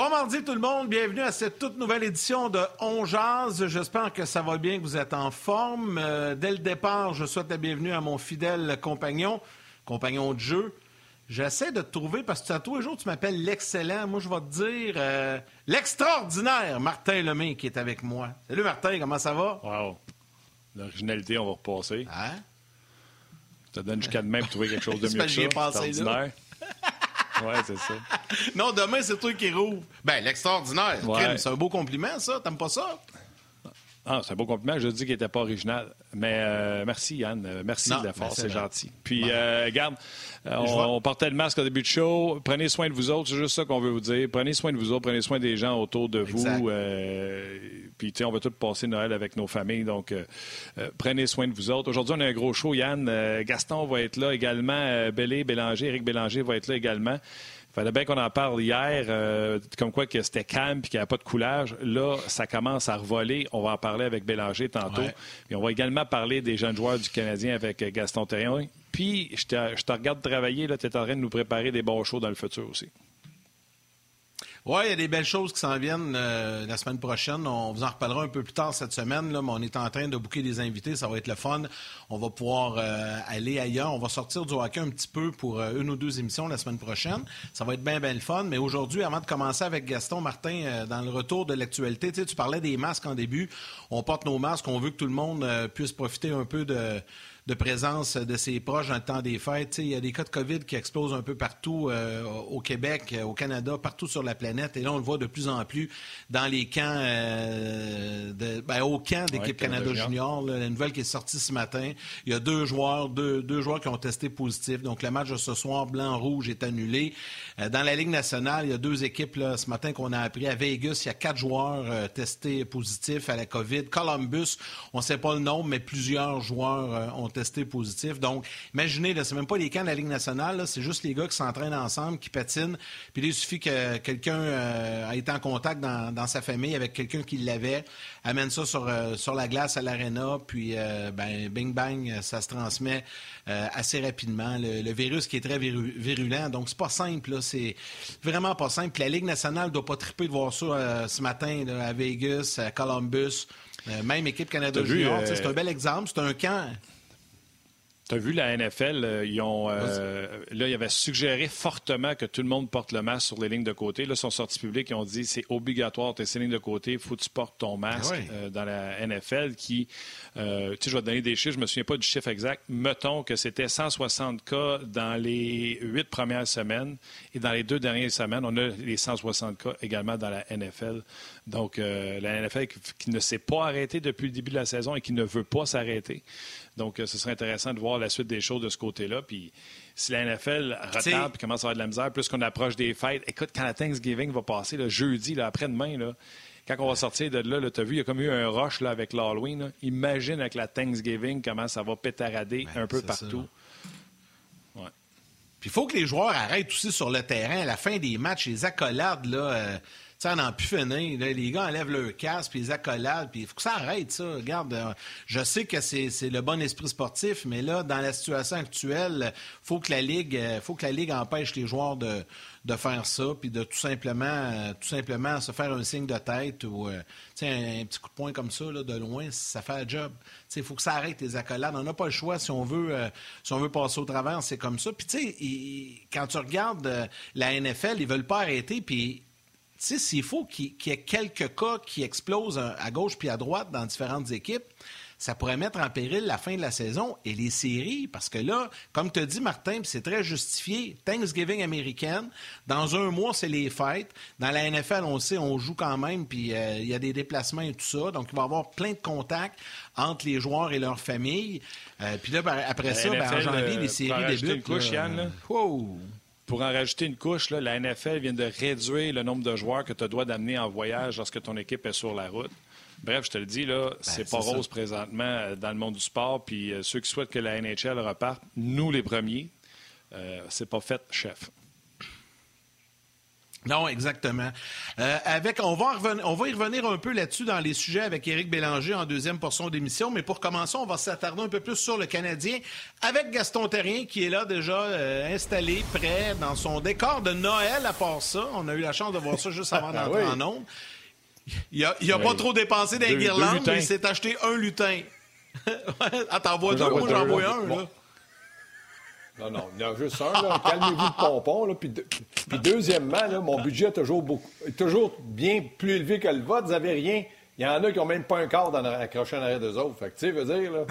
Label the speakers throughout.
Speaker 1: Bon mardi tout le monde, bienvenue à cette toute nouvelle édition de On Jazz. J'espère que ça va bien, que vous êtes en forme. Euh, dès le départ, je souhaite la bienvenue à mon fidèle compagnon, compagnon de jeu. J'essaie de te trouver parce que tous les jours tu m'appelles l'excellent. Moi, je vais te dire euh, l'extraordinaire Martin Lemay qui est avec moi. Salut Martin, comment ça va?
Speaker 2: Wow. L'originalité, on va repasser.
Speaker 1: Hein?
Speaker 2: Ça donne jusqu'à demain pour trouver quelque chose de mieux que ça.
Speaker 1: extraordinaire.
Speaker 2: Oui, c'est ça.
Speaker 1: non, demain, c'est toi qui rouvre. Ben, l'extraordinaire. C'est un beau compliment, ça. T'aimes pas ça?
Speaker 2: Ah, c'est un beau compliment. Je dis qu'il n'était pas original. Mais euh, merci, Yann. Euh, merci de la force. C'est gentil. Puis, euh, regarde, on, portait le masque au début de show. Prenez soin de vous autres. C'est juste ça qu'on veut vous dire. Prenez soin de vous autres. Prenez soin des gens autour de vous. puis, tu sais, on va tous passer Noël avec nos familles. Donc, prenez soin de vous autres. Aujourd'hui, on a un gros show, Yann. Gaston va être là également. Bellé, Bélanger, Éric Bélanger va être là également. Fallait bien qu'on en parle hier, euh, comme quoi que c'était calme et qu'il n'y avait pas de coulage. Là, ça commence à revoler. On va en parler avec Bélanger tantôt. Et on va également parler des jeunes joueurs du Canadien avec Gaston Terrien. Puis, je te, je te regarde travailler. Tu es en train de nous préparer des bons shows dans le futur aussi.
Speaker 1: Oui, il y a des belles choses qui s'en viennent euh, la semaine prochaine. On vous en reparlera un peu plus tard cette semaine, là, mais on est en train de bouquer des invités. Ça va être le fun. On va pouvoir euh, aller ailleurs. On va sortir du hockey un petit peu pour euh, une ou deux émissions la semaine prochaine. Ça va être bien, bien le fun. Mais aujourd'hui, avant de commencer avec Gaston Martin, dans le retour de l'actualité, tu parlais des masques en début. On porte nos masques. On veut que tout le monde puisse profiter un peu de de présence de ses proches dans le temps des fêtes. Il y a des cas de COVID qui explosent un peu partout euh, au Québec, euh, au Canada, partout sur la planète. Et là, on le voit de plus en plus dans les camps, euh, de, ben, au camp d'équipe Canada Junior. la nouvelle qui est sortie ce matin. Il y a deux joueurs, deux, deux joueurs qui ont testé positif. Donc, le match de ce soir, blanc-rouge, est annulé. dans la Ligue nationale, il y a deux équipes là, ce matin qu'on a appris. À Vegas, il y a quatre joueurs testés positifs à la COVID. Columbus, on ne sait pas le nombre, mais plusieurs joueurs ont testé Donc, imaginez, ce n'est même pas les camps de la Ligue nationale, c'est juste les gars qui s'entraînent ensemble, qui patinent. Puis il suffit que quelqu'un euh, ait été en contact dans, sa famille avec quelqu'un qui l'avait, amène ça sur, euh, sur la glace à l'aréna, puis euh, ben, bing bang, ça se transmet assez rapidement. Le, virus qui est très virulent, donc c'est pas simple, c'est vraiment pas simple. la Ligue nationale ne doit pas triper de voir ça ce matin à Vegas, à Columbus. même équipe Canada Junior, c'est un bel exemple. C'est un camp.
Speaker 2: Tu as vu la NFL, euh, ils ont, euh, là, ils avaient suggéré fortement que tout le monde porte le masque sur les lignes de côté. Là, ils sont sortis publics, ils ont dit c'est obligatoire, tu ces lignes de côté, il faut que tu portes ton masque ah euh, dans la NFL qui, tu sais, je vais te donner des chiffres, je ne me souviens pas du chiffre exact. Mettons que c'était 160 cas dans les huit premières semaines et dans les deux dernières semaines, on a les 160 cas également dans la NFL. Donc, la NFL qui ne s'est pas arrêtée depuis le début de la saison et qui ne veut pas s'arrêter. Donc, ce serait intéressant de voir la suite des choses de ce côté-là. Puis si la NFL retarde et commence à avoir de la misère, plus qu'on approche des fêtes, écoute, quand la Thanksgiving va passer, le jeudi, après-demain, là, quand on va sortir de là, tu as vu, il y a comme eu un rush là, avec l'Halloween. Imagine avec la Thanksgiving comment ça va pétarader ben, un peu partout.
Speaker 1: Puis il faut que les joueurs arrêtent aussi sur le terrain à la fin des matchs, les accolades, là. Euh, ça n'en plus finir. les gars enlèvent leur casque, puis les accolades, puis il faut que ça arrête, ça. Regarde, euh, je sais que c'est le bon esprit sportif, mais là, dans la situation actuelle, faut que la Ligue, euh, faut que la Ligue empêche les joueurs de, de faire ça, puis de tout simplement, euh, tout simplement se faire un signe de tête ou un, un, petit coup de poing comme ça, là, de loin, ça fait un job. Il faut que ça arrête les accolades. On n'a pas le choix si on veut, si on veut passer au travers, c'est comme ça. Puis tu sais, quand tu regardes la NFL, ils veulent pas arrêter, puis sais, s'il faut qu'il y ait quelques cas qui explosent à gauche puis à droite dans différentes équipes, ça pourrait mettre en péril la fin de la saison et les séries, parce que là, comme tu as dit, Martin, c'est très justifié, Thanksgiving américaine, dans un mois, c'est les fêtes. Dans la NFL, on sait, on joue quand même, puis euh, il y a des déplacements et tout ça, donc il va y avoir plein de contacts entre les joueurs et leurs familles. Euh, puis là, après ça, ben, en janvier, les séries débutent.
Speaker 2: Pour en rajouter une couche, la NFL vient de réduire le nombre de joueurs que tu dois d'amener en voyage lorsque ton équipe est sur la route. Bref, je te le dis, là, ben, c'est pas rose présentement euh, dans le monde du sport. Puis euh, ceux qui souhaitent que la NHL reparte, nous les premiers, euh, c'est pas fait, chef.
Speaker 1: Non, exactement. Euh, avec, on va, revenir, on va y revenir un peu là-dessus dans les sujets avec Éric Bélanger en deuxième portion d'émission, mais pour commencer, on va s'attarder un peu plus sur le Canadien avec Gaston Terrien qui est là déjà euh, installé, prêt dans son décor de Noël à part ça. On a eu la chance de voir ça juste avant ah, d'entrer en ondes. Il n'a a pas trop dépensé dans mais il s'est acheté un lutin. t'en vois deux? Moi, j'en vois un, là.
Speaker 3: Non, non, il y en a juste un. Calmez-vous le pompon. Là. Puis, puis deuxièmement, là, mon budget est toujours, beaucoup, toujours bien plus élevé que le vôtre. Vous n'avez rien. Il y en a qui n'ont même pas un quart dans accroché en arrière d'eux autres. Fait que, tu sais, veux dire, là.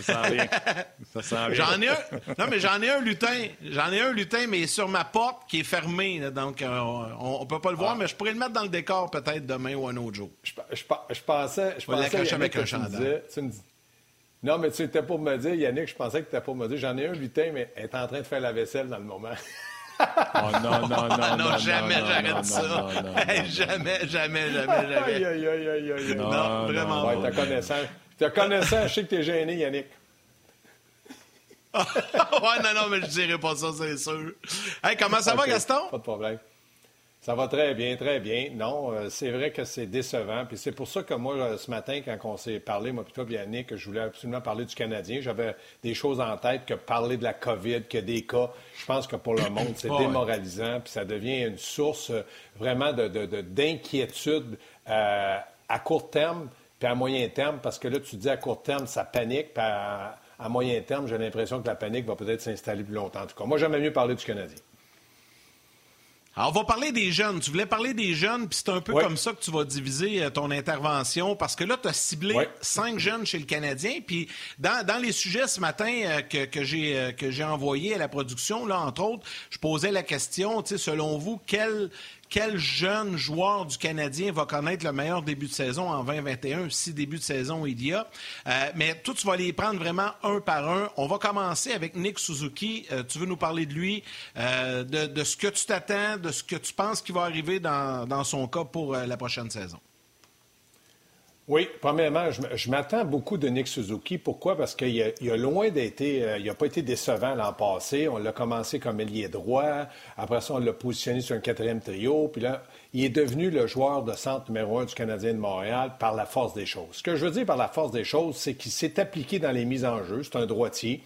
Speaker 2: Ça sent bien. Ça sent
Speaker 1: J'en ai un. Non, mais j'en ai un lutin. J'en ai un lutin, mais sur ma porte qui est fermée. donc, euh, on ne peut pas le voir, ah. mais je pourrais le mettre dans le décor peut-être demain ou un autre jour.
Speaker 3: Je, je, je pensais. Je pensais avec un chandail. Non, mais tu étais pour me dire, Yannick, je pensais que tu étais pour me dire, j'en ai un lutin, mais elle est en train de faire la vaisselle dans le moment.
Speaker 2: oh non, non, non, non,
Speaker 1: non, jamais j'arrête ça. jamais, jamais, jamais, jamais.
Speaker 3: Aïe, aïe, aïe, aïe, aïe. Non, vraiment ouais, pas. T'as connaissant, t'as connaissant, je sais que t'es gêné, Yannick.
Speaker 1: ouais, non, non, mais je dirais pas ça, c'est sûr. Hey, comment ça va, Gaston?
Speaker 3: Pas de problème. Ça va très bien, très bien. Non, euh, c'est vrai que c'est décevant. Puis c'est pour ça que moi, euh, ce matin, quand on s'est parlé, moi toi, Yannick, que je voulais absolument parler du Canadien, j'avais des choses en tête que parler de la COVID, que des cas. Je pense que pour le monde, c'est démoralisant. Puis ça devient une source euh, vraiment d'inquiétude de, à court terme, puis à moyen terme, parce que là, tu dis à court terme, ça panique. Puis à, à moyen terme, j'ai l'impression que la panique va peut-être s'installer plus longtemps. En tout cas, moi, j'aimerais mieux parler du Canadien.
Speaker 1: Alors, on va parler des jeunes. Tu voulais parler des jeunes, puis c'est un peu comme ça que tu vas diviser euh, ton intervention, parce que là, tu as ciblé cinq jeunes chez le Canadien. Puis dans, dans les sujets ce matin euh, que, que j'ai euh, que j'ai envoyé à la production, là, entre autres, je posais la question, tu sais, selon vous, quel quel jeune joueur du Canadien va connaître le meilleur début de saison en 2021, si début de saison il y a? Euh, mais tout, tu vas les prendre vraiment un par un. On va commencer avec Nick Suzuki. Euh, tu veux nous parler de lui, euh, de, ce que tu t'attends, de ce que tu penses qui va arriver dans, dans son cas pour la prochaine saison?
Speaker 3: Oui, premièrement, je, m'attends beaucoup de Nick Suzuki. Pourquoi? Parce qu'il a, loin d'être, euh, il n'a pas été décevant l'an passé. On l'a commencé comme ailier droit. Après ça, on l'a positionné sur un quatrième trio. Puis là, il est devenu le joueur de centre numéro un du Canadien de Montréal par la force des choses. Ce que je veux dire par la force des choses, c'est qu'il s'est appliqué dans les mises en jeu. C'est un droitier.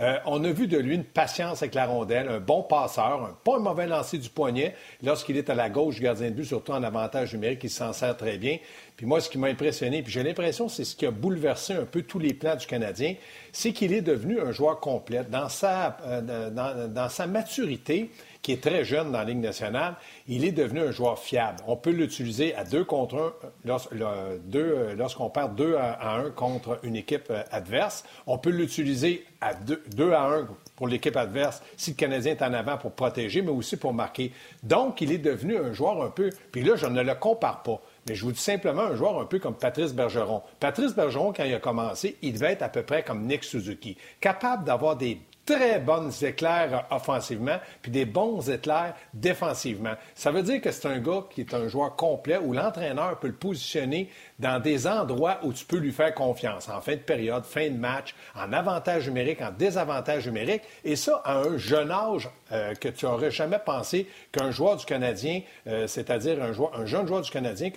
Speaker 3: Euh, on a vu de lui une patience avec la rondelle, un bon passeur, un, pas un mauvais lancer du poignet. Lorsqu'il est à la gauche du gardien de but, surtout en avantage numérique, il s'en sert très bien. Puis moi, ce qui m'a impressionné, puis j'ai l'impression c'est ce qui a bouleversé un peu tous les plans du Canadien, c'est qu'il est devenu un joueur complet. Dans sa, euh, dans sa maturité, qui est très jeune dans la Ligue nationale, il est devenu un joueur fiable. On peut l'utiliser à deux contre un, euh, lorsqu'on perd deux à, un contre une équipe euh, adverse. On peut l'utiliser à deux, deux à un pour l'équipe adverse si le Canadien est en avant pour protéger, mais aussi pour marquer. Donc, il est devenu un joueur un peu, puis là, je ne le compare pas, mais je vous dis simplement un joueur un peu comme Patrice Bergeron. Patrice Bergeron, quand il a commencé, il devait être à peu près comme Nick Suzuki, capable d'avoir des très bonnes éclairs offensivement, puis des bons éclairs défensivement. Ça veut dire que c'est un gars qui est un joueur complet où l'entraîneur peut le positionner dans des endroits où tu peux lui faire confiance, en fin de période, fin de match, en avantage numérique, en désavantage numérique, et ça à un jeune âge euh, que tu n'aurais jamais pensé qu'un joueur du Canadien, euh, c'est-à-dire un, un jeune joueur du Canadien,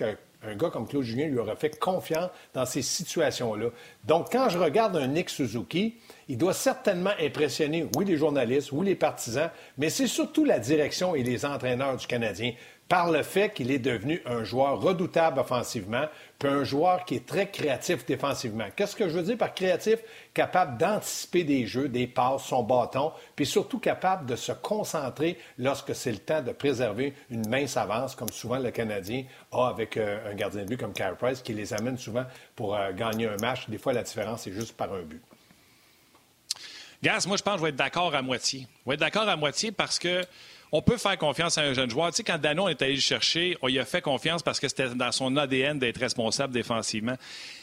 Speaker 3: qu'un gars comme Claude Julien lui aurait fait confiance dans ces situations-là. Donc, quand je regarde un Nick Suzuki, il doit certainement impressionner, oui, les journalistes, oui, les partisans, mais c'est surtout la direction et les entraîneurs du Canadien par le fait qu'il est devenu un joueur redoutable offensivement, puis un joueur qui est très créatif défensivement. Qu'est-ce que je veux dire par créatif? Capable d'anticiper des jeux, des passes, son bâton, puis surtout capable de se concentrer lorsque c'est le temps de préserver une mince avance, comme souvent le Canadien a avec euh, un gardien de but comme Carey Price, qui les amène souvent pour euh, gagner un match. Des fois, la différence est juste par un but.
Speaker 2: Gas, moi, je pense que je vais être d'accord à moitié. Je vais être d'accord à moitié parce que on peut faire confiance à un jeune joueur. Tu sais, quand Danon est allé le chercher, on lui a fait confiance parce que c'était dans son ADN d'être responsable défensivement.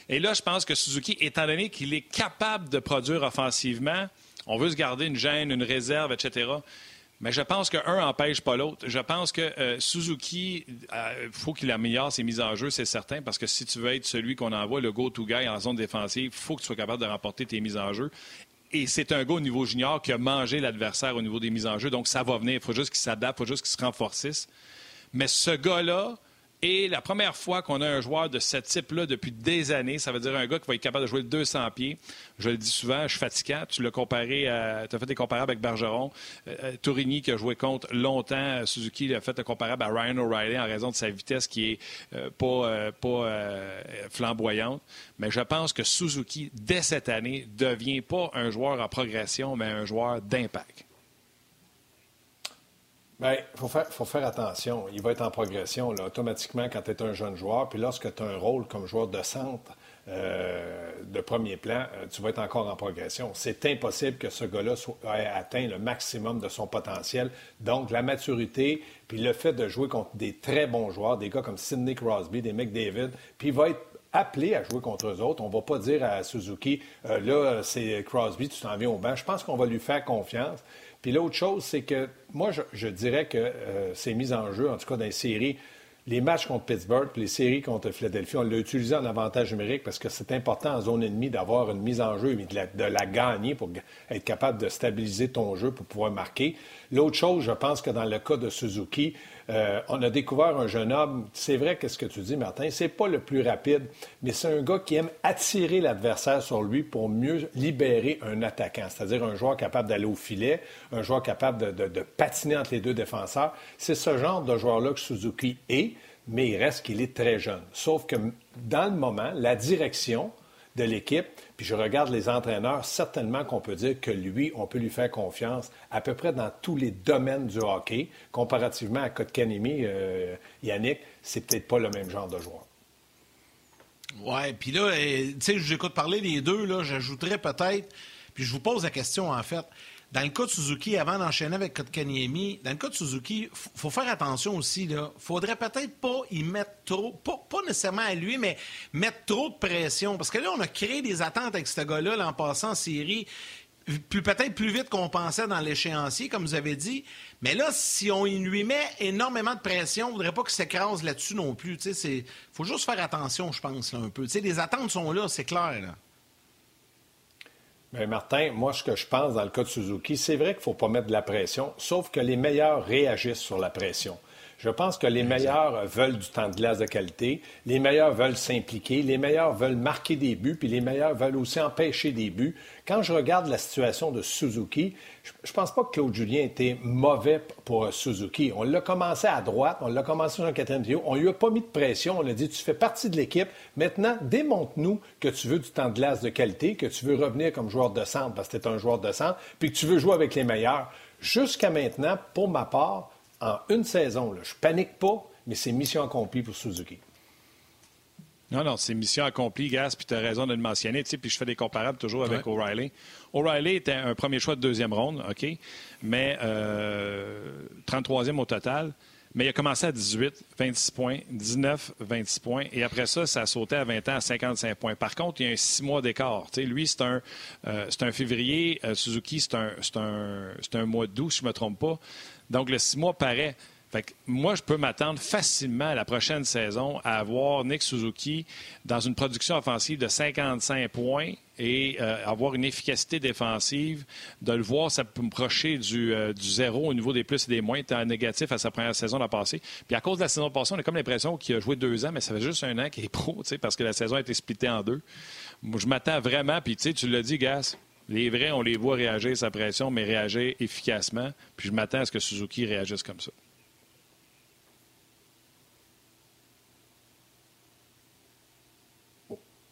Speaker 2: Et là, je pense que Suzuki, étant donné qu'il est capable de produire offensivement, on veut se garder une gêne, une réserve, etc. Mais je pense qu'un n'empêche pas l'autre. Je pense que euh, Suzuki, euh, faut qu'il améliore ses mises en jeu, c'est certain, parce que si tu veux être celui qu'on envoie, le go-to guy en zone défensive, il faut que tu sois capable de remporter tes mises en jeu. Et c'est un gars au niveau junior qui a mangé l'adversaire au niveau des mises en jeu. Donc, ça va venir. Il faut juste qu'il s'adapte, il faut juste qu'il se renforcisse. Mais ce gars-là, et la première fois qu'on a un joueur de ce type-là depuis des années, ça veut dire un gars qui va être capable de jouer le 200 pieds. Je le dis souvent, je suis fatiguant. Tu l'as comparé, à, tu as fait des comparables avec Bergeron. Euh, euh, Tourigny qui a joué contre longtemps. Suzuki a fait un comparable à Ryan O'Reilly en raison de sa vitesse qui est euh, pas, pas flamboyante. Mais je pense que Suzuki, dès cette année, devient pas un joueur en progression, mais un joueur d'impact.
Speaker 3: Bien, il faut faire, faut faire attention. Il va être en progression là, automatiquement quand tu es un jeune joueur. Puis lorsque tu as un rôle comme joueur de centre euh, de premier plan, euh, tu vas être encore en progression. C'est impossible que ce gars-là ait atteint le maximum de son potentiel. Donc, la maturité, puis le fait de jouer contre des très bons joueurs, des gars comme Sidney Crosby, des McDavid, puis il va être appelé à jouer contre eux autres. On ne va pas dire à Suzuki, euh, là, c'est Crosby, tu t'en viens au banc. Je pense qu'on va lui faire confiance. Puis l'autre chose, c'est que moi, je, dirais que euh, c'est mis en jeu, en tout cas dans les séries, les matchs contre Pittsburgh, les séries contre Philadelphie, on l'a utilisé en avantage numérique parce que c'est important en zone ennemie d'avoir une mise en jeu et de la, de la, gagner pour être capable de stabiliser ton jeu pour pouvoir marquer. L'autre chose, je pense que dans le cas de Suzuki, euh, on a découvert un jeune homme. C'est vrai qu'est-ce que tu dis, Martin? C'est pas le plus rapide, mais c'est un gars qui aime attirer l'adversaire sur lui pour mieux libérer un attaquant, c'est-à-dire un joueur capable d'aller au filet, un joueur capable de, de patiner entre les deux défenseurs. C'est ce genre de joueur-là que Suzuki est, mais il reste qu'il est très jeune. Sauf que dans le moment, la direction de l'équipe, puis je regarde les entraîneurs, certainement qu'on peut dire que lui, on peut lui faire confiance à peu près dans tous les domaines du hockey. Comparativement à Kotkanemi, euh, Yannick, c'est peut-être pas le même genre de joueur.
Speaker 1: Ouais, puis là, eh, tu sais, j'écoute parler des deux, là, j'ajouterais peut-être, puis je vous pose la question en fait. Dans le cas de Suzuki, avant d'enchaîner avec Kotkaniemi, dans le cas de Suzuki, il faut faire attention aussi. Il faudrait peut-être pas y mettre trop, pas, nécessairement à lui, mais mettre trop de pression. Parce que là, on a créé des attentes avec ce gars-là en passant en série peut-être plus vite qu'on pensait dans l'échéancier, comme vous avez dit. Mais là, si on lui met énormément de pression, on ne voudrait pas qu'il s'écrase là-dessus non plus. Il faut juste faire attention, je pense, un peu. les attentes sont là, c'est clair.
Speaker 3: Bien, Martin, moi, ce que je pense dans le cas de Suzuki, c'est vrai qu'il ne faut pas mettre de la pression, sauf que les meilleurs réagissent sur la pression. Je pense que les meilleurs veulent du temps de glace de qualité, les meilleurs veulent s'impliquer, les meilleurs veulent marquer des buts, puis les meilleurs veulent aussi empêcher des buts. Quand je regarde la situation de Suzuki, je ne pense pas que Claude Julien était mauvais pour Suzuki. On l'a commencé à droite, on l'a commencé sur un quatrième trio, on lui a pas mis de pression, on a dit tu fais partie de l'équipe. Maintenant, démontre-nous que tu veux du temps de glace de qualité, que tu veux revenir comme joueur de centre parce que tu es un joueur de centre, puis que tu veux jouer avec les meilleurs. Jusqu'à maintenant, pour ma part, en une saison. Là. Je panique pas, mais c'est mission accomplie pour Suzuki.
Speaker 2: Non, non, c'est mission accomplie, Gas, puis tu as raison de le mentionner. Tu sais, puis je fais des comparables toujours avec O'Reilly. O'Reilly était un premier choix de deuxième ronde, OK, mais 33e euh, au total. Mais il a commencé à 18, 26 points, 19, 26 points. Et après ça, ça a sauté à 20 ans à 55 points. Par contre, il y a un six mois d'écart. lui, c'est un, euh, un février. Euh, Suzuki, c'est un, un, un mois d'août, si je ne me trompe pas. Donc, le six mois paraît. Moi, je peux m'attendre facilement à la prochaine saison à avoir Nick Suzuki dans une production offensive de 55 points et euh, avoir une efficacité défensive. De le voir s'approcher du, euh, du zéro au niveau des plus et des moins, étant négatif à sa première saison la passée. Puis à cause de la saison passée, on a comme l'impression qu'il a joué deux ans, mais ça fait juste un an qu'il est pro, parce que la saison a été splittée en deux. Je m'attends vraiment, puis tu l'as dit, Gas, les vrais, on les voit réagir sa pression, mais réagir efficacement. Puis je m'attends à ce que Suzuki réagisse comme ça.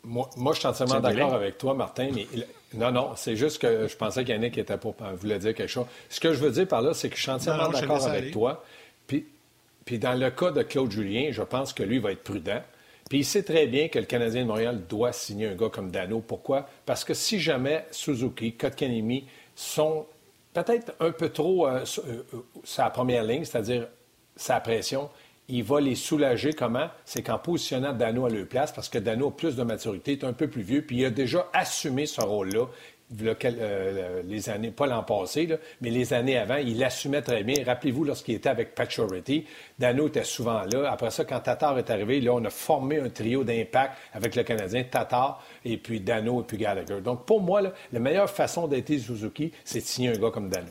Speaker 3: Moi, je suis entièrement d'accord avec toi, Martin, mais non, non, c'est juste que je pensais qu'Yannick était pour voulait dire quelque chose. Ce que je veux dire par là, c'est que je suis entièrement d'accord avec toi. Puis, puis dans le cas de Claude Julien, je pense que lui va être prudent. Puis il sait très bien que le Canadien de Montréal doit signer un gars comme Dano. Pourquoi? Parce que si jamais Suzuki, Kotkanimi sont peut-être un peu trop euh, euh, sa première ligne, c'est-à-dire sa pression, il va les soulager comment? C'est qu'en positionnant Dano à leur place, parce que Dano a plus de maturité, est un peu plus vieux, puis il a déjà assumé ce rôle-là. Euh, les années, pas l'an passé, mais les années avant, il assumait très bien. Rappelez-vous, lorsqu'il était avec Paturity, Dano était souvent là. Après ça, quand Tatar est arrivé, là, on a formé un trio d'impact avec le Canadien, Tatar, et puis Dano, et puis Gallagher. Donc, pour moi, la meilleure façon d'être Suzuki, c'est de signer un gars comme Dano.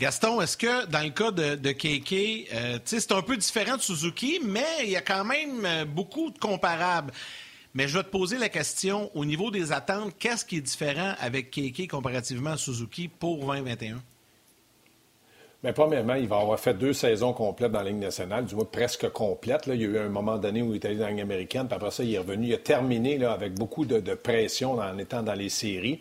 Speaker 1: Gaston, est-ce que dans le cas de, de Keke, euh, c'est un peu différent de Suzuki, mais il y a quand même euh, beaucoup de comparables. Mais je vais te poser la question, au niveau des attentes, qu'est-ce qui est différent avec Keke comparativement à Suzuki pour 2021?
Speaker 3: Bien, premièrement, il va avoir fait deux saisons complètes dans la Ligue nationale, du moins presque complètes. Il y a eu un moment donné où il est allé dans la américaine, puis après ça, il est revenu. Il a terminé là, avec beaucoup de, de pression en étant dans les séries.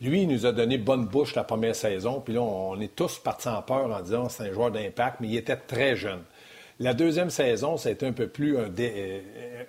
Speaker 3: Lui, il nous a donné bonne bouche la première saison, puis là, on est tous partis en peur en disant c'est un joueur d'impact, mais il était très jeune. La deuxième saison, été un peu plus un, euh,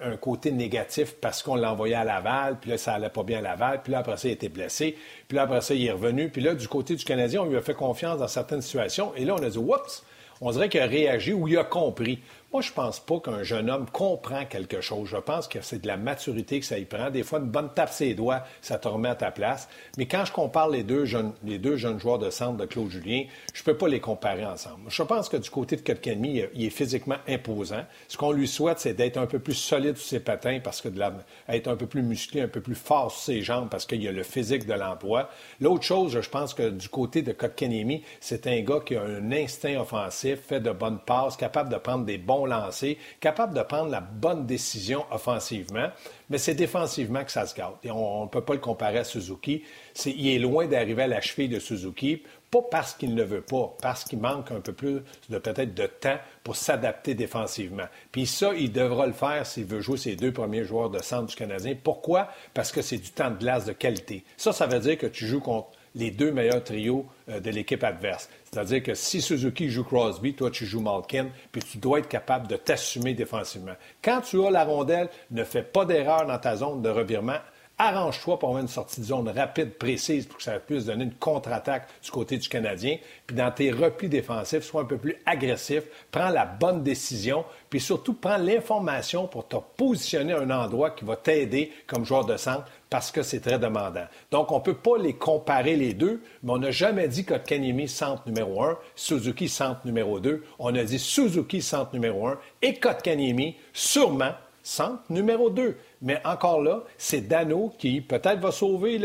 Speaker 3: un côté négatif parce qu'on l'a envoyé à Laval, puis là, ça allait pas bien à Laval, puis là, après ça, il était blessé, puis là, après ça, il est revenu, puis là, du côté du Canadien, on lui a fait confiance dans certaines situations, et là, on a dit, oups, on dirait qu'il a réagi ou il a compris. Moi, je pense pas qu'un jeune homme comprend quelque chose. Je pense que c'est de la maturité que ça y prend. Des fois, une bonne tape ses doigts, ça te remet à ta place. Mais quand je compare les deux jeunes, les deux jeunes joueurs de centre de Claude Julien, je peux pas les comparer ensemble. Je pense que du côté de Kotkaniemi, il est physiquement imposant. Ce qu'on lui souhaite, c'est d'être un peu plus solide sur ses patins parce que de la, être un peu plus musclé, un peu plus fort sur ses jambes parce qu'il y a le physique de l'emploi. L'autre chose, je pense que du côté de Kotkaniemi, c'est un gars qui a un instinct offensif, fait de bonnes passes, capable de prendre des bons lancer, capable de prendre la bonne décision offensivement, mais c'est défensivement que ça se gâte. Et on ne peut pas le comparer à Suzuki. il est loin d'arriver à la cheville de Suzuki, pas parce qu'il ne veut pas, parce qu'il manque un peu plus de peut-être de temps pour s'adapter défensivement. Puis ça, il devra le faire s'il veut jouer ses deux premiers joueurs de centre du Canadien. Pourquoi? Parce que c'est du temps de glace de qualité. Ça, ça veut dire que tu joues contre les deux meilleurs trios euh, de l'équipe adverse. C'est-à-dire que si Suzuki joue Crosby, toi tu joues Malkin, puis tu dois être capable de t'assumer défensivement. Quand tu as la rondelle, ne fais pas d'erreur dans ta zone de revirement. Arrange-toi pour avoir une sortie de zone rapide, précise, pour que ça puisse donner une contre-attaque du côté du Canadien. Puis dans tes replis défensifs, sois un peu plus agressif, prends la bonne décision, puis surtout prends l'information pour te positionner à un endroit qui va t'aider comme joueur de centre parce que c'est très demandant. Donc, on ne peut pas les comparer les deux, mais on n'a jamais dit Kotkaniemi centre numéro un, Suzuki centre numéro deux. On a dit Suzuki centre numéro un et Kotkaniemi sûrement centre numéro deux. Mais encore là, c'est Dano qui peut-être va sauver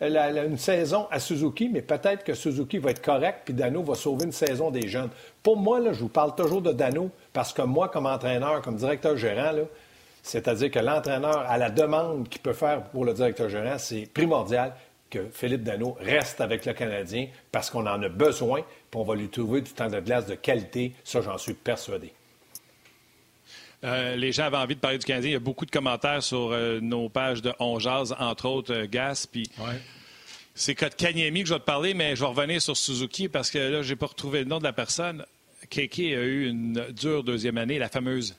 Speaker 3: une saison à Suzuki, mais peut-être que Suzuki va être correct, puis Dano va sauver une saison des jeunes. Pour moi, là, je vous parle toujours de Dano, parce que moi, comme entraîneur, comme directeur gérant, là, c'est-à-dire que l'entraîneur, à la demande qu'il peut faire pour le directeur général, c'est primordial que Philippe Dano reste avec le Canadien parce qu'on en a besoin, puis on va lui trouver du temps de glace de qualité. Ça, j'en suis persuadé.
Speaker 2: Euh, les gens avaient envie de parler du Canadien. Il y a beaucoup de commentaires sur euh, nos pages de On entre autres, euh, Gas. Puis c'est Kanyemi que je vais te parler, mais je vais revenir sur Suzuki parce que là, je n'ai pas retrouvé le nom de la personne. Keke a eu une dure deuxième année, la fameuse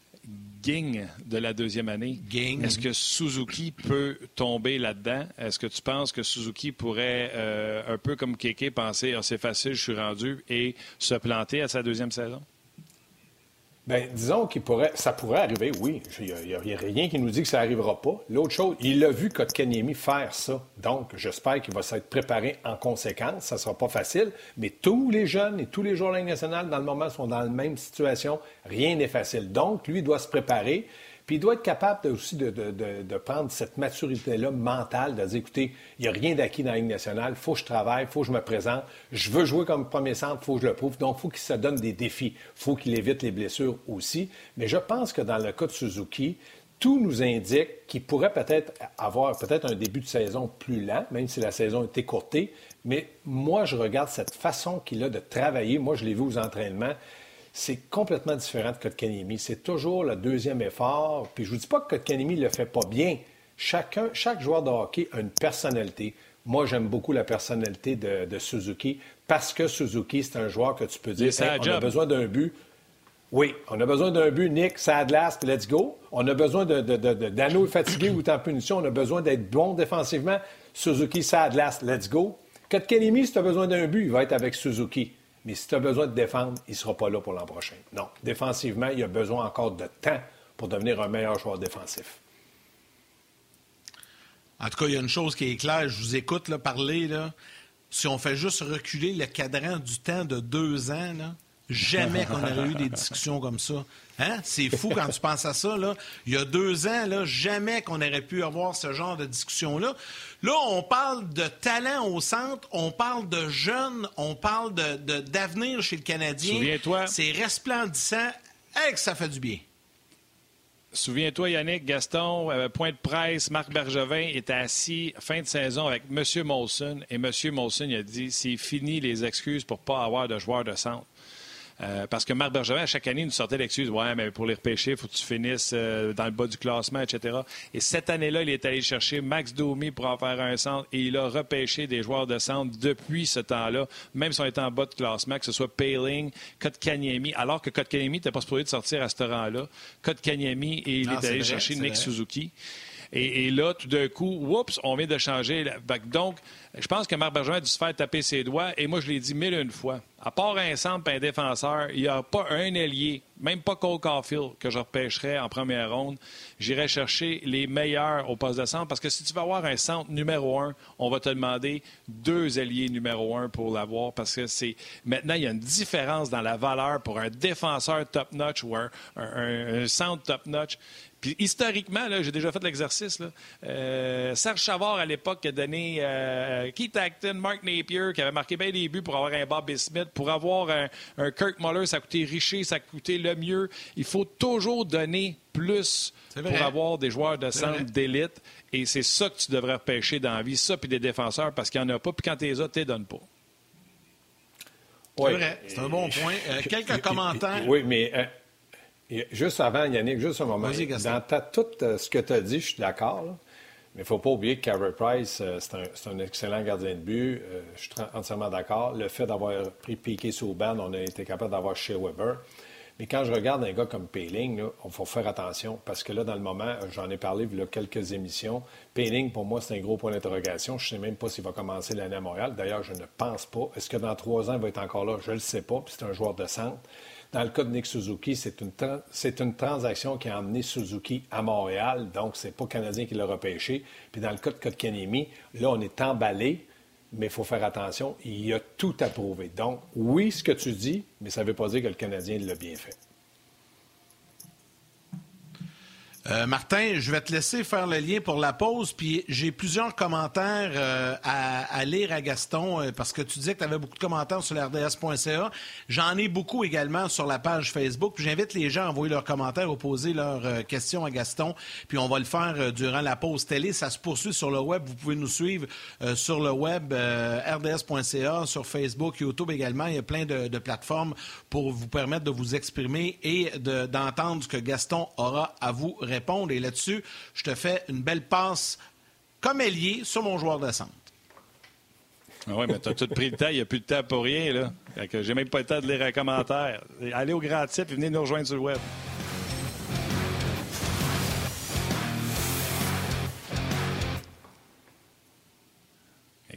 Speaker 2: de la deuxième année. Est-ce que Suzuki peut tomber là-dedans? Est-ce que tu penses que Suzuki pourrait, euh, un peu comme Keke, penser ah, c'est facile, je suis rendu et se planter à sa deuxième saison?
Speaker 3: Bien, disons qu'il pourrait, ça pourrait arriver, oui. Il n'y a, rien qui nous dit que ça n'arrivera pas. L'autre chose, il a vu Kotkaniemi faire ça. Donc, j'espère qu'il va s'être préparé en conséquence. Ça ne sera pas facile, mais tous les jeunes et tous les joueurs de la nationale, dans le moment, sont dans la même situation. Rien n'est facile. Donc, lui doit se préparer. Puis il doit être capable aussi de, prendre cette maturité-là mentale, de dire, écoutez, il n'y a rien d'acquis dans la Ligue nationale, il faut que je travaille, il faut que je me présente, je veux jouer comme premier centre, il faut que je le prouve. Donc, il faut qu'il se donne des défis, il faut qu'il évite les blessures aussi. Mais je pense que dans le cas de Suzuki, tout nous indique qu'il pourrait peut-être avoir peut-être un début de saison plus lent, même si la saison est écourtée. Mais moi, je regarde cette façon qu'il a de travailler. Moi, je l'ai vu aux entraînements c'est complètement différent de Kotkaniemi. C'est toujours le deuxième effort. Puis je ne vous dis pas que Kotkaniemi ne le fait pas bien. Chacun, chaque joueur de hockey a une personnalité. Moi, j'aime beaucoup la personnalité de, Suzuki parce que Suzuki, c'est un joueur que tu peux dire on a besoin d'un but. Oui, on a besoin d'un but, Nick, ça glace, let's go. On a besoin d'anneaux fatigués ou en punition. On a besoin d'être bon défensivement. Suzuki, ça glace, let's go. Kotkaniemi, si tu as besoin d'un but, il va être avec Suzuki. Mais si tu as besoin de défendre, il ne sera pas là pour l'an prochain. Non. Défensivement, il a besoin encore de temps pour devenir un meilleur joueur défensif.
Speaker 1: En tout cas, il y a une chose qui est claire. Je vous écoute là, parler. Là. Si on fait juste reculer le cadran du temps de deux ans, Jamais qu'on aurait eu des discussions comme ça. Hein? C'est fou quand tu penses à ça. Là. Il y a deux ans, là, jamais qu'on aurait pu avoir ce genre de discussion-là. Là, on parle de talent au centre, on parle de jeunes, on parle d'avenir de, chez le Canadien.
Speaker 2: Souviens-toi.
Speaker 1: C'est resplendissant. Hey, que ça fait du bien.
Speaker 2: Souviens-toi, Yannick, Gaston, euh, point de presse, Marc Bergevin était assis fin de saison avec M. Molson et M. Molson a dit c'est fini les excuses pour ne pas avoir de joueurs de centre. Euh, parce que Marc Bergevin, à chaque année, nous sortait l'excuse Ouais, mais pour les repêcher, il faut que tu finisses euh, dans le bas du classement, etc. Et cette année-là, il est allé chercher Max Domi pour en faire un centre et il a repêché des joueurs de centre depuis ce temps-là, même si on était en bas de classement, que ce soit Paling, Kotkaniemi, alors que Kotkaniemi n'était pas supposé de sortir à ce rang-là. Kotkaniemi, et il est allé chercher Nick Suzuki. Et, là, tout d'un coup, oups, on vient de changer. Donc, je pense que Marc Bergevin a dû se faire taper ses doigts. Et moi, je l'ai dit mille une fois. À part un centre et un défenseur, il n'y a pas un ailier, même pas Cole Caulfield, que je repêcherais en première ronde. J'irai chercher les meilleurs au poste de centre parce que si tu veux avoir un centre numéro un, on va te demander deux ailiers numéro un pour l'avoir parce que c'est. Maintenant, il y a une différence dans la valeur pour un défenseur top-notch ou un centre top-notch. Puis historiquement, j'ai déjà fait l'exercice. Euh, Serge Chavard, à l'époque, a donné euh, Keith Acton, Mark Napier, qui avait marqué bien des buts pour avoir un Bobby Smith. Pour avoir un, Kirk Muller, ça a coûté Richer, ça a coûté le mieux. Il faut toujours donner plus pour avoir des joueurs de centre d'élite. Et c'est ça que tu devrais repêcher dans la vie, ça, puis des défenseurs, parce qu'il n'y en a pas. Puis quand tu les as, tu les donnes pas.
Speaker 1: C'est vrai, c'est un bon point. Euh, quelques commentaires.
Speaker 3: Oui, mais juste avant, Yannick, juste un moment. Dans tout euh, ce que tu as dit, je suis d'accord. Mais il ne faut pas oublier que Carey Price, euh, c'est un, excellent gardien de but. Euh, je suis entièrement d'accord. Le fait d'avoir pris Piqué Souban, on a été capable d'avoir chez Weber. Mais quand je regarde un gars comme Payling, il faut faire attention parce que là, dans le moment, j'en ai parlé il y a quelques émissions. Payling, pour moi, c'est un gros point d'interrogation. Je ne sais même pas s'il va commencer l'année à Montréal. D'ailleurs, je ne pense pas. Est-ce que dans trois ans, il va être encore là? Je ne le sais pas. C'est un joueur de centre. Dans le cas de Nick Suzuki, c'est une, transaction qui a emmené Suzuki à Montréal, donc c'est pas le Canadien qui l'a repêché. Puis dans le cas de Kotkaniemi, là, on est emballé, mais il faut faire attention, il y a tout à prouver. Donc, oui, ce que tu dis, mais ça ne veut pas dire que le Canadien l'a bien fait.
Speaker 1: Euh, Martin, je vais te laisser faire le lien pour la pause, puis j'ai plusieurs commentaires euh, à, lire à Gaston, euh, parce que tu disais que tu avais beaucoup de commentaires sur l'RDS.ca. J'en ai beaucoup également sur la page Facebook, j'invite les gens à envoyer leurs commentaires ou poser leurs questions à Gaston, puis on va le faire durant la pause télé. Ça se poursuit sur le web, vous pouvez nous suivre sur le web RDS.ca, sur Facebook, YouTube également. Il y a plein de, plateformes pour vous permettre de vous exprimer et d'entendre ce que Gaston aura à vous répondre et là-dessus, je te fais une belle passe comme ailier sur mon joueur de centre.
Speaker 2: Ah oui, mais tu as tout pris le temps. Il n'y a plus de temps pour rien. là. J'ai même pas le temps de lire un commentaire. Allez au grand titre et venez nous rejoindre sur le web.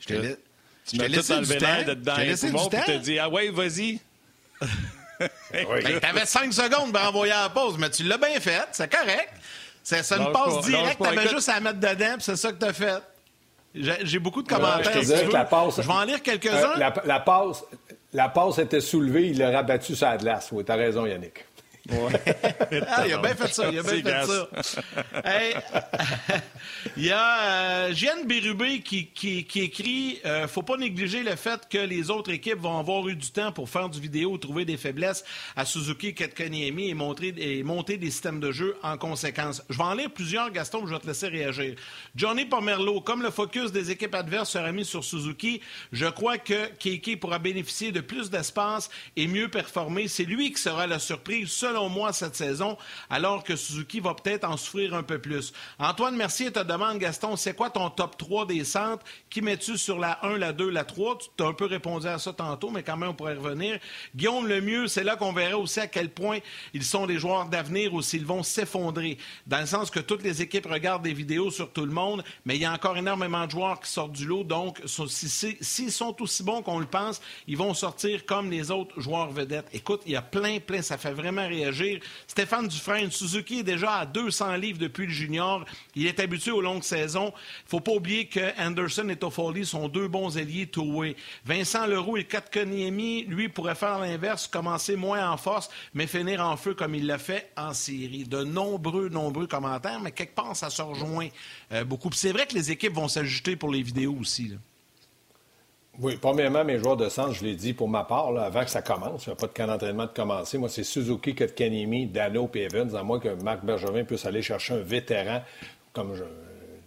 Speaker 2: Je te, tu m'as tout enlevé l'air de dedans les poumons et te dit Ah ouais, vas-y.
Speaker 1: Ben, T'avais cinq secondes pour envoyer à la pause, mais tu l'as bien fait, c'est correct. C'est une passe directe, t'avais juste à mettre dedans, c'est ça que t'as fait. J'ai beaucoup de commentaires. je, je vais en lire quelques-uns.
Speaker 3: Euh, la, passe, la passe était soulevée, il l'a rabattu sur la glace. Oui, t'as raison, Yannick.
Speaker 1: Ah, il a bien fait ça. Il a bien fait ça. il y a euh, Jeanne Bérubé qui, qui, écrit euh, Faut pas négliger le fait que les autres équipes vont avoir eu du temps pour faire du vidéo, trouver des faiblesses à Suzuki, Ketkaniemi et, montrer, et monter des systèmes de jeu en conséquence. Je vais en lire plusieurs, Gaston, je vais te laisser réagir. Johnny Pomerleau, comme le focus des équipes adverses sera mis sur Suzuki, je crois que Keiki pourra bénéficier de plus d'espace et mieux performer. C'est lui qui sera la surprise, selon moi, cette saison, alors que Suzuki va peut-être en souffrir un peu plus. Antoine Mercier te demande, Gaston, c'est quoi ton top 3 des centres? Qui mets-tu sur la 1, la 2, la 3? Tu as un peu répondu à ça tantôt, mais quand même, on pourrait revenir. Guillaume Lemieux, c'est là qu'on verra aussi à quel point ils sont des joueurs d'avenir ou s'ils vont s'effondrer. Dans le sens que toutes les équipes regardent des vidéos sur tout le monde, mais il y a encore énormément de joueurs qui sortent du lot. Donc, s'ils sont aussi bons qu'on le pense, ils vont sortir comme les autres joueurs vedettes. Écoute, il y a plein, plein, ça fait vraiment réagir réagir. Stéphane Dufresne, Suzuki est déjà à 200 livres depuis le junior. Il est habitué aux longues saisons. Faut pas oublier que Anderson et Toffoli sont deux bons alliés two-way. Vincent Leroux et Kotkaniemi, lui, pourrait faire l'inverse, commencer moins en force, mais finir en feu comme il l'a fait en série. De nombreux, nombreux commentaires, mais quelque part, ça se rejoint euh, beaucoup. C'est vrai que les équipes vont s'ajouter pour les vidéos aussi.
Speaker 3: Oui, premièrement, mes joueurs de centre, je l'ai dit pour ma part, avant que ça commence, il n'y a pas de camp d'entraînement de commencer. Moi, c'est Suzuki, Kotkaniemi, Dano et Evans, à moins que Marc Bergevin puisse aller chercher un vétéran comme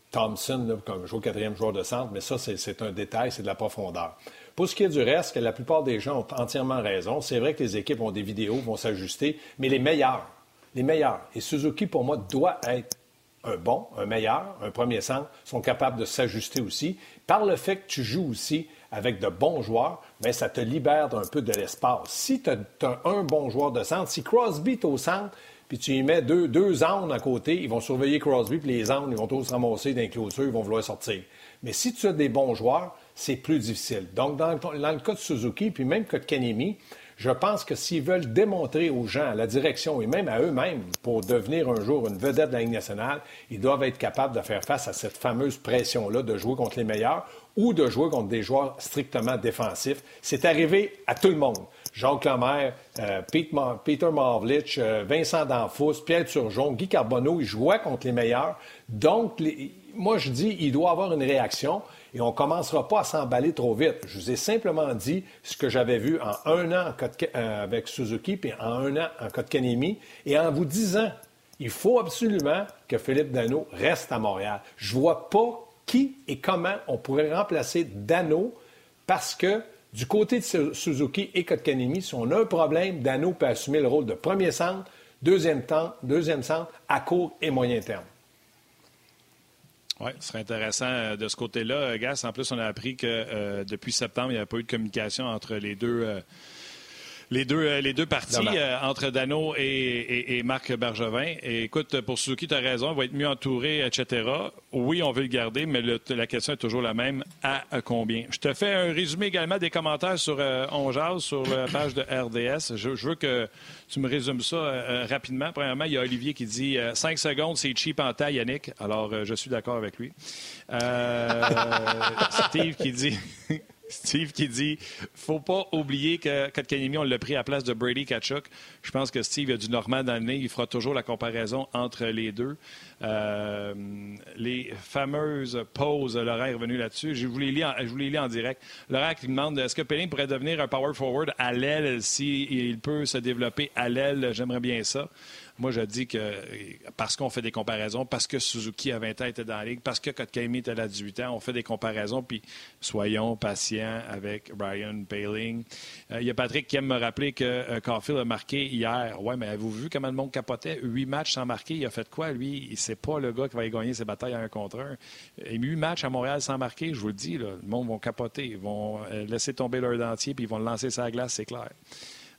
Speaker 3: Thompson, comme joueur quatrième joueur de centre, mais ça, c'est un détail, c'est de la profondeur. Pour ce qui est du reste, la plupart des gens ont entièrement raison. C'est vrai que les équipes ont des vidéos, vont s'ajuster, mais les meilleurs, les meilleurs, et Suzuki, pour moi, doit être un bon, un meilleur, un premier centre, sont capables de s'ajuster aussi. Par le fait que tu joues aussi avec de bons joueurs, bien, ça te libère d'un peu de l'espace. Si tu as, un bon joueur de centre, si Crosby est au centre, puis tu y mets deux, deux à côté, ils vont surveiller Crosby, puis les ânes, ils vont tous se ramasser d'un clôture, ils vont vouloir sortir. Mais si tu as des bons joueurs, c'est plus difficile. Donc, dans, le cas de Suzuki, puis même que de Kanemi, je pense que s'ils veulent démontrer aux gens, à la direction et même à eux-mêmes, pour devenir un jour une vedette de la Ligue nationale, ils doivent être capables de faire face à cette fameuse pression-là de jouer contre les meilleurs ou de jouer contre des joueurs strictement défensifs. C'est arrivé à tout le monde. Jacques Lemaire, euh, Peter Mavlich, euh, Vincent Danfous, Pierre Turgeon, Guy Carbonneau, ils jouaient contre les meilleurs. Donc, moi, je dis, il doit avoir une réaction et on ne commencera pas à s'emballer trop vite. Je vous ai simplement dit ce que j'avais vu en un an euh, avec Suzuki, puis en un an en Kotkanemi, et en vous disant, il faut absolument que Philippe Dano reste à Montréal. Je ne vois pas qui et comment on pourrait remplacer Dano parce que du côté de Suzuki et Kotkanemi, si on a un problème, Dano peut assumer le rôle de premier centre, deuxième, temps, deuxième centre à court et moyen terme.
Speaker 2: Oui, ce serait intéressant euh, de ce côté-là. Euh, Gas, en plus, on a appris que euh, depuis septembre, il n'y a pas eu de communication entre les deux. Les deux, les deux parties entre Dano et, Marc Bergevin. Et écoute, pour Suzuki, tu as raison, il va être mieux entouré, etc. Oui, on veut le garder, mais la question est toujours la même. À, combien? Je te fais un résumé également des commentaires sur On sur la page de RDS. je veux que tu me résumes ça euh, euh, rapidement. Premièrement, il y a Olivier qui dit 5 euh, secondes, c'est cheap en taille, Yannick. Alors, je suis d'accord avec lui. Steve qui dit. Steve qui dit faut pas oublier que Kotkaniemi, on l'a pris à la place de Brady Kachuk. Je pense que Steve a du Normand dans le. Il fera toujours la comparaison entre les deux. Euh, les fameuses pauses, Laurent est revenu là-dessus. Je vous les lis en direct. Laurent qui demande est-ce que Pelling pourrait devenir un power forward à l'aile s'il peut se développer à l'aile? J'aimerais bien ça. Moi, je dis que parce qu'on fait des comparaisons, parce que Suzuki à 20 ans était dans la ligue, parce que Kotkami était à 18 ans, on fait des comparaisons, puis soyons patients avec Brian Paling. Euh, il y a Patrick qui aime me rappeler que euh, Caulfield a marqué hier. Ouais, mais avez-vous vu comment le monde capotait? Huit matchs sans marquer. Il a fait quoi, lui? C'est pas le gars qui va gagner ses batailles à un contre un. Huit matchs à Montréal sans marquer, je vous le dis, le monde va capoter. Ils vont euh, laisser tomber leur dentier, puis ils vont lancer la glace, c'est clair.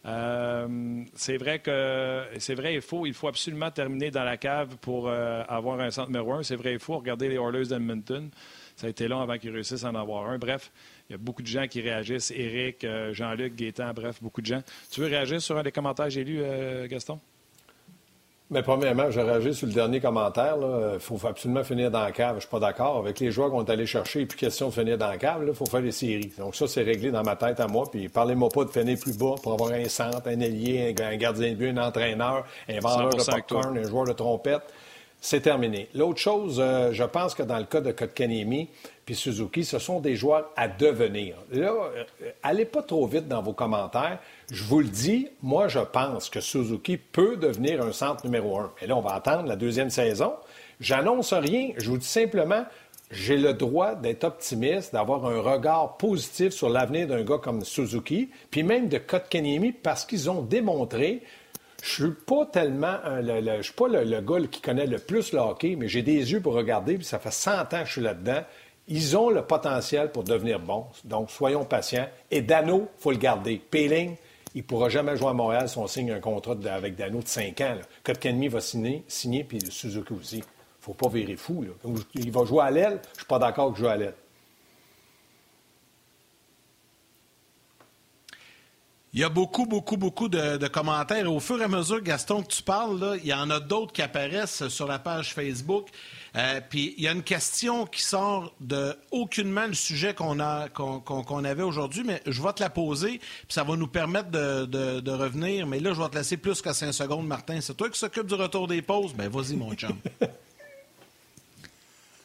Speaker 2: Euh, c'est vrai que c'est vrai, il faut, il faut absolument terminer dans la cave pour euh, avoir un centre numéro un. C'est vrai, il faut regarder les Oilers d'Edmonton. Ça a été long avant qu'ils réussissent à en avoir un. Bref, il y a beaucoup de gens qui réagissent. Éric, euh, Jean-Luc, Gaétan, bref, beaucoup de gens. Tu veux réagir sur un des commentaires que j'ai lus, Gaston?
Speaker 3: Mais premièrement, je réagis sur le dernier commentaire. Il faut absolument finir dans la cave. Je ne suis pas d'accord. Avec les joueurs qu'on est allés chercher, et puis question de finir dans la cave, il faut faire les séries. Donc ça, c'est réglé dans ma tête à moi. Puis parlez-moi pas de finir plus bas pour avoir un centre, un ailier, un gardien de but, un entraîneur, un vendeur de popcorn, un joueur de trompette. C'est terminé. L'autre chose, euh, je pense que dans le cas de Kotkaniemi puis Suzuki, ce sont des joueurs à devenir. Là, euh, allez pas trop vite dans vos commentaires. Je vous le dis, moi, je pense que Suzuki peut devenir un centre numéro un. Et là, on va attendre la deuxième saison. J'annonce rien. Je vous dis simplement, j'ai le droit d'être optimiste, d'avoir un regard positif sur l'avenir d'un gars comme Suzuki, puis même de Kotkaniemi, parce qu'ils ont démontré je suis pas tellement je suis pas le, gars qui connaît le plus le hockey, mais j'ai des yeux pour regarder, puis ça fait 100 ans que je suis là-dedans. Ils ont le potentiel pour devenir bons. Donc, soyons patients. Et Dano, il faut le garder. Peeling, il ne pourra jamais jouer à Montréal si on signe un contrat avec Dano de 5 ans. Kotkaniemi va signer, signer, puis Suzuki aussi. Faut pas virer fou. Il va jouer à l'aile. Je suis pas d'accord qu'il joue à l'aile.
Speaker 1: Il y a beaucoup, beaucoup, beaucoup de, commentaires. Au fur et à mesure, Gaston, que tu parles, il y en a d'autres qui apparaissent sur la page Facebook. Euh, puis il y a une question qui sort de aucunement le sujet qu'on avait aujourd'hui, mais je vais te la poser, puis ça va nous permettre de, de, revenir. Mais là, je vais te laisser plus qu'à 5 secondes, Martin. C'est toi qui s'occupe du retour des pauses? Ben vas-y, mon chum.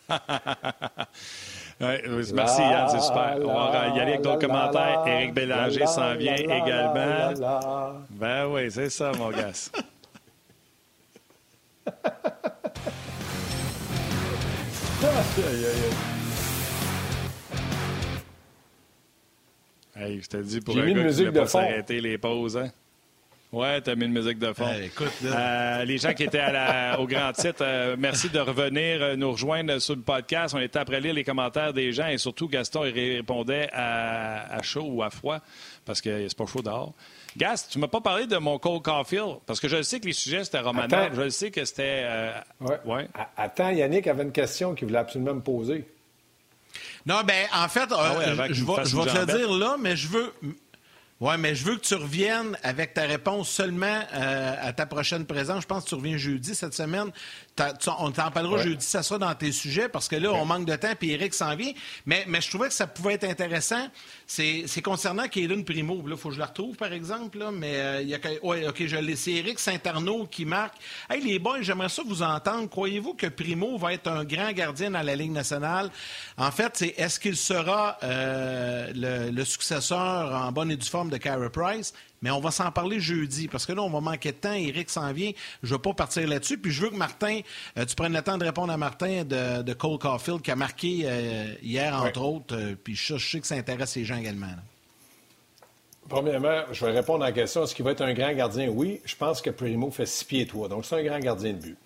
Speaker 2: merci Yann, c'est super. On va y aller avec d'autres commentaires. Éric Bélanger s'en vient également. Ben oui, c'est ça, mon gars. Hey, je te dis pour un gars qui ne pas s'arrêter les pauses, hein? Ouais, t'as mis une musique de fond.
Speaker 1: écoute,
Speaker 2: euh, les gens qui étaient au grand titre, euh, merci de revenir euh, nous rejoindre sur le podcast. On était après lire les commentaires des gens et surtout Gaston il répondait à, chaud ou à froid parce que c'est pas chaud dehors. Gas, tu m'as pas parlé de mon Cole Caulfield parce que je sais que les sujets c'était Romanov. Je sais que c'était.
Speaker 3: Ouais. Attends, Yannick avait une question qu'il voulait absolument me poser.
Speaker 1: Non, ben en fait, ah je, je vais te le dire là, mais je veux. Oui, mais je veux que tu reviennes avec ta réponse seulement euh, à ta prochaine présence. Je pense que tu reviens jeudi cette semaine on t'en parlera jeudi, ça sera dans tes sujets, parce que là, on manque de temps, puis Eric s'en vient. Mais, mais je trouvais que ça pouvait être intéressant. C'est concernant Kaden Primo. Il faut que je la retrouve, par exemple. Là, mais euh, il y a... Oui, OK, je l'ai. C'est Eric Saint-Arnaud qui marque. Hey, les boys, j'aimerais ça vous entendre. Croyez-vous que Primo va être un grand gardien dans la Ligue nationale? En fait, c'est est-ce qu'il sera euh, le, le, successeur en bonne et due forme de Kyra Price? Mais on va s'en parler jeudi, parce que là, on va manquer de temps. Eric s'en vient. Je ne veux pas partir là-dessus. Puis je veux que Martin, euh, tu prennes le temps de répondre à Martin de, Cole Caulfield, qui a marqué euh, hier, entre autres. Euh, puis je, sais que ça intéresse les gens également.
Speaker 3: Premièrement, je vais répondre à la question est-ce qu'il va être un grand gardien? Oui, je pense que Primo fait six pieds toi. Donc, c'est un grand gardien de but.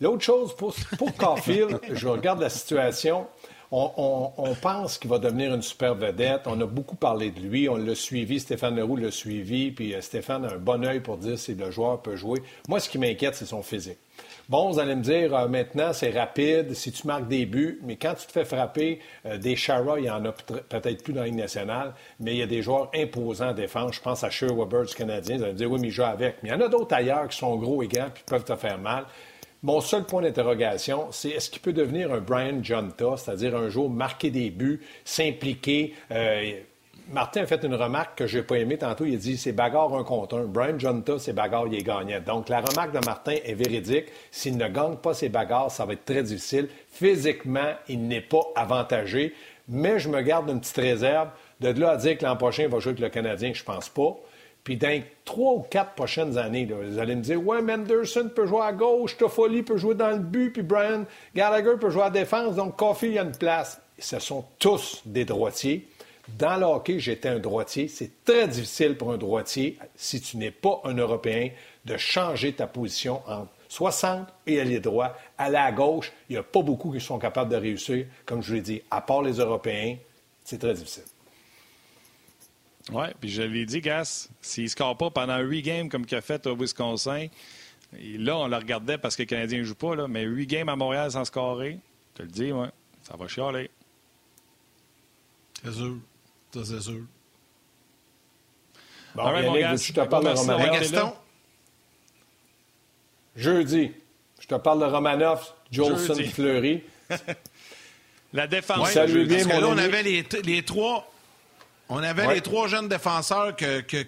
Speaker 3: L'autre chose, pour, pour Caulfield, je regarde la situation on, pense qu'il va devenir une super vedette. On a beaucoup parlé de lui. On l'a suivi. Stéphane Leroux l'a suivi. Puis euh, Stéphane a un bon œil pour dire si le joueur peut jouer. Moi, ce qui m'inquiète, c'est son physique. Bon, vous allez me dire, euh, maintenant, c'est rapide, si tu marques des buts, mais quand tu te fais frapper, euh, des Chara, il y en a peut-être plus dans la Ligue nationale, mais il y a des joueurs imposants en défense. Je pense à Sher Weber du Canadien. Vous allez me dire, oui, mais joue avec. Mais il y en a d'autres ailleurs qui sont gros et grands puis peuvent te faire mal. Mon seul point d'interrogation, c'est est-ce qu'il peut devenir un Brian Jonta, c'est-à-dire un jour marquer des buts, s'impliquer. Euh, Martin a fait une remarque que je n'ai pas aimée tantôt. Il a dit c'est bagarre un contre un. Brian Jonta, c'est bagarre, il est gagnant. Donc la remarque de Martin est véridique. S'il ne gagne pas ses bagarres, ça va être très difficile. Physiquement, il n'est pas avantagé. Mais je me garde une petite réserve. De là à dire que l'an prochain, il va jouer avec le Canadien, je pense pas. Puis dans les trois ou quatre prochaines années, vous allez me dire Ouais, Menderson peut jouer à gauche, Toffoli peut jouer dans le but, puis Brian Gallagher peut jouer à défense, donc Coffee, il y a une place. ce sont tous des droitiers. Dans le hockey, j'étais un droitier. C'est très difficile pour un droitier, si tu n'es pas un Européen, de changer ta position entre 60 et aller droit. Aller à gauche, il n'y a pas beaucoup qui sont capables de réussir. Comme je l'ai dit, à part les Européens, c'est très difficile.
Speaker 2: Oui, puis je l'ai dit, Gas, s'il ne score pas pendant huit games comme qu'il a fait au Wisconsin, là, on le regardait parce que les Canadiens ne jouent pas, là, mais huit games à Montréal sans scorer, je te le dis, ouais, ça va chialer.
Speaker 1: C'est sûr. Ça, c'est sûr.
Speaker 3: Bon, right, Yannick, je te parle de Romanov? Jeudi, je te parle de Romanov, Jolson, Fleury.
Speaker 2: La défense.
Speaker 1: Ouais, salut bien, parce que là, on avait les, les trois on avait les trois jeunes défenseurs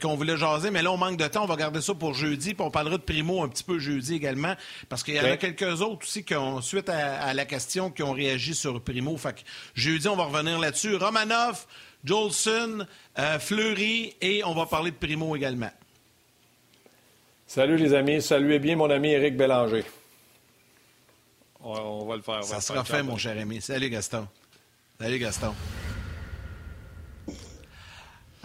Speaker 1: qu'on voulait jaser, mais là, on manque de temps. On va garder ça pour jeudi, puis on parlera de Primo un petit peu jeudi également, parce qu'il y en a quelques autres aussi qui ont, suite à, la question, qui ont réagi sur Primo. Fait que jeudi, on va revenir là-dessus. Romanov, Jolson, euh, Fleury, et on va parler de Primo également.
Speaker 3: Salut les amis. Saluez bien mon ami Éric Bélanger.
Speaker 2: On va le faire.
Speaker 1: ça sera fait, mon cher ami. Salut Gaston. Salut Gaston.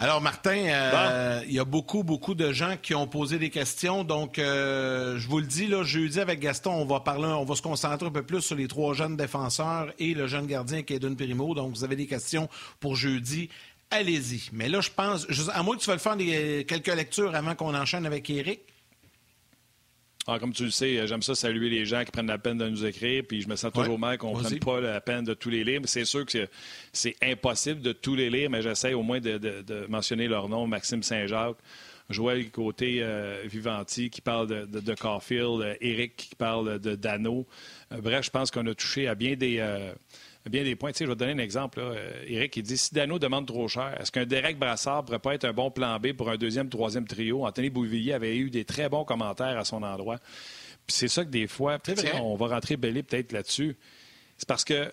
Speaker 1: Alors, Martin, euh, il y a beaucoup, beaucoup de gens qui ont posé des questions. Donc, euh, je vous le dis, là, jeudi avec Gaston, on va parler, on va se concentrer un peu plus sur les trois jeunes défenseurs et le jeune gardien qui est Kaden Primo. Donc, vous avez des questions pour jeudi. Allez-y. Mais là, je pense, à moins que tu le faire des, quelques lectures avant qu'on enchaîne avec Eric.
Speaker 2: Ah, comme tu le sais, j'aime ça saluer les gens qui prennent la peine de nous écrire, puis je me sens toujours mal qu'on ne prenne pas la peine de tous les lire. C'est sûr que c'est impossible de tous les lire, mais j'essaie au moins de, mentionner leur nom, Maxime Saint-Jacques. Joël côté Vivanti qui parle de, de, Caulfield, Eric qui parle de Dano. bref, je pense qu'on a touché à bien des bien des points. Tu sais, je vais te donner un exemple. Là. Eric, il dit si Dano demande trop cher, est-ce qu'un Derek Brassard pourrait pas être un bon plan B pour un deuxième, troisième trio? Anthony Bouvillier avait eu des très bons commentaires à son endroit. Puis c'est ça que des fois, on va rentrer belé peut-être là-dessus. C'est parce que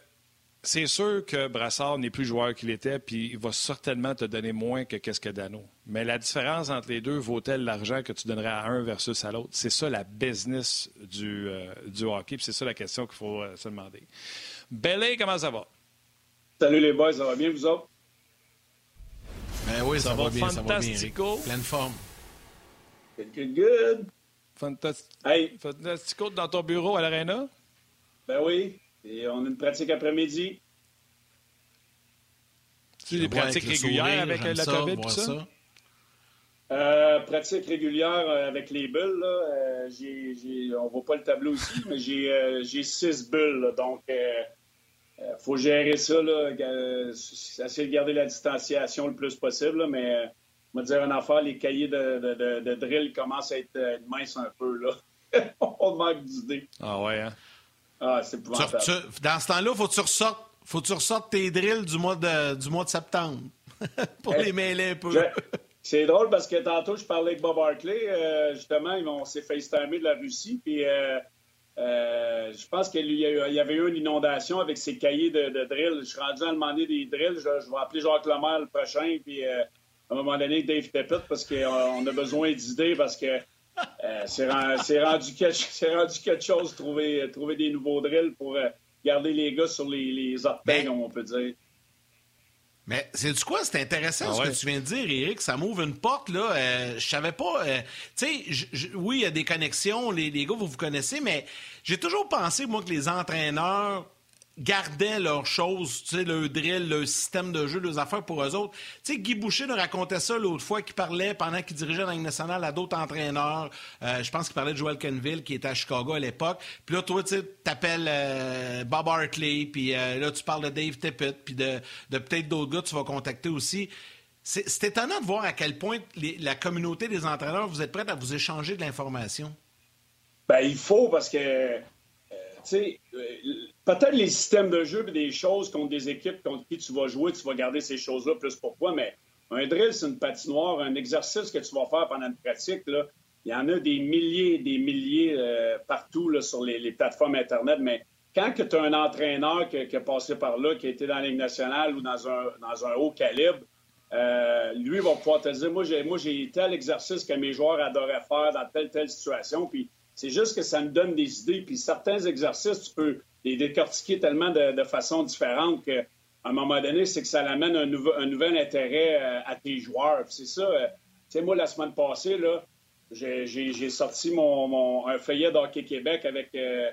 Speaker 2: c'est sûr que Brassard n'est plus joueur qu'il était, puis il va certainement te donner moins que qu'est-ce que Dano. Mais la différence entre les deux vaut-elle l'argent que tu donnerais à un versus à l'autre? C'est ça la business du, euh, du hockey, puis c'est ça la question qu'il faut euh, se demander. Belé, comment ça va?
Speaker 4: Salut les boys, ça va bien vous autres?
Speaker 1: Ben oui, ça, va, bien, fantastico. Pleine forme.
Speaker 4: Good, good, good.
Speaker 2: Fantastico dans ton bureau à l'Arena?
Speaker 4: Ben oui. Et on a une pratique après-midi.
Speaker 2: Tu des pratiques régulières avec la COVID et ça?
Speaker 4: Euh, pratique régulière euh, avec les bulles. Là. Euh, on voit pas le tableau ici, mais j'ai, six bulles. donc, il faut gérer ça. Là, essayer de garder la distanciation le plus possible. mais on va dire une affaire, les cahiers de, drill commencent à être minces un peu. Là. on manque d'idées.
Speaker 2: Ah ouais, hein?
Speaker 4: Ah, c'est
Speaker 1: dans ce temps-là, faut que tu ressortes, faut que tu ressortes tes drills du mois de, du mois de septembre pour les mêler un peu.
Speaker 4: C'est drôle parce que tantôt, je parlais avec Bob Hartley. Euh, justement, on s'est FaceTimé de la Russie. Puis euh, euh, je pense qu'il y, avait eu une inondation avec ses cahiers de, de drill. Je suis rendu à demander des drills. Je, vais appeler Jacques Lemaire le prochain. Puis à un moment donné, Dave Tepet, parce qu'on a besoin d'idées parce que c'est rendu, quelque chose de trouver, trouver des nouveaux drills pour garder les gars sur les, les ben, on peut dire.
Speaker 1: Mais c'est du quoi? C'est intéressant ah ce que tu viens de dire, Eric. Ça m'ouvre une porte, là. Euh, je savais pas. Euh, tu sais, oui, il y a des connexions. Les, les gars, vous vous connaissez, mais j'ai toujours pensé, moi, que les entraîneurs gardaient leurs choses, tu sais, le drill, le système de jeu, leurs affaires pour eux autres. Tu sais, Guy Boucher nous racontait ça l'autre fois, qu'il parlait pendant qu'il dirigeait la nationale à d'autres entraîneurs. Euh, je pense qu'il parlait de Joel Kenville, qui était à Chicago à l'époque. Puis là, toi, tu t'appelles euh, Bob Hartley, puis euh, là, tu parles de Dave Tippett, puis de, peut-être d'autres gars que tu vas contacter aussi. C'est étonnant de voir à quel point la communauté des entraîneurs, vous êtes prête à vous échanger de l'information.
Speaker 4: Ben, il faut parce que, peut-être les systèmes de jeu des choses contre des équipes contre qui tu vas jouer, tu vas garder ces choses-là plus pour toi, mais un drill, c'est une patinoire, un exercice que tu vas faire pendant une pratique, là, il y en a des milliers et des milliers euh, partout là, sur les, plateformes Internet, mais quand tu as un entraîneur qui, qui, a passé par là, qui a été dans la Ligue nationale ou dans un, dans un haut calibre, euh, lui va pouvoir te dire, moi j'ai, moi, j'ai tel exercice que mes joueurs adoraient faire dans telle, telle situation, puis c'est juste que ça me donne des idées, puis certains exercices, tu peux les décortiquer tellement de, façon différente qu'à un moment donné, c'est que ça amène un, nouvel intérêt euh, à tes joueurs. C'est ça. Euh, tu sais, moi, la semaine passée, là, j'ai sorti mon, un feuillet d'Hockey Québec avec euh,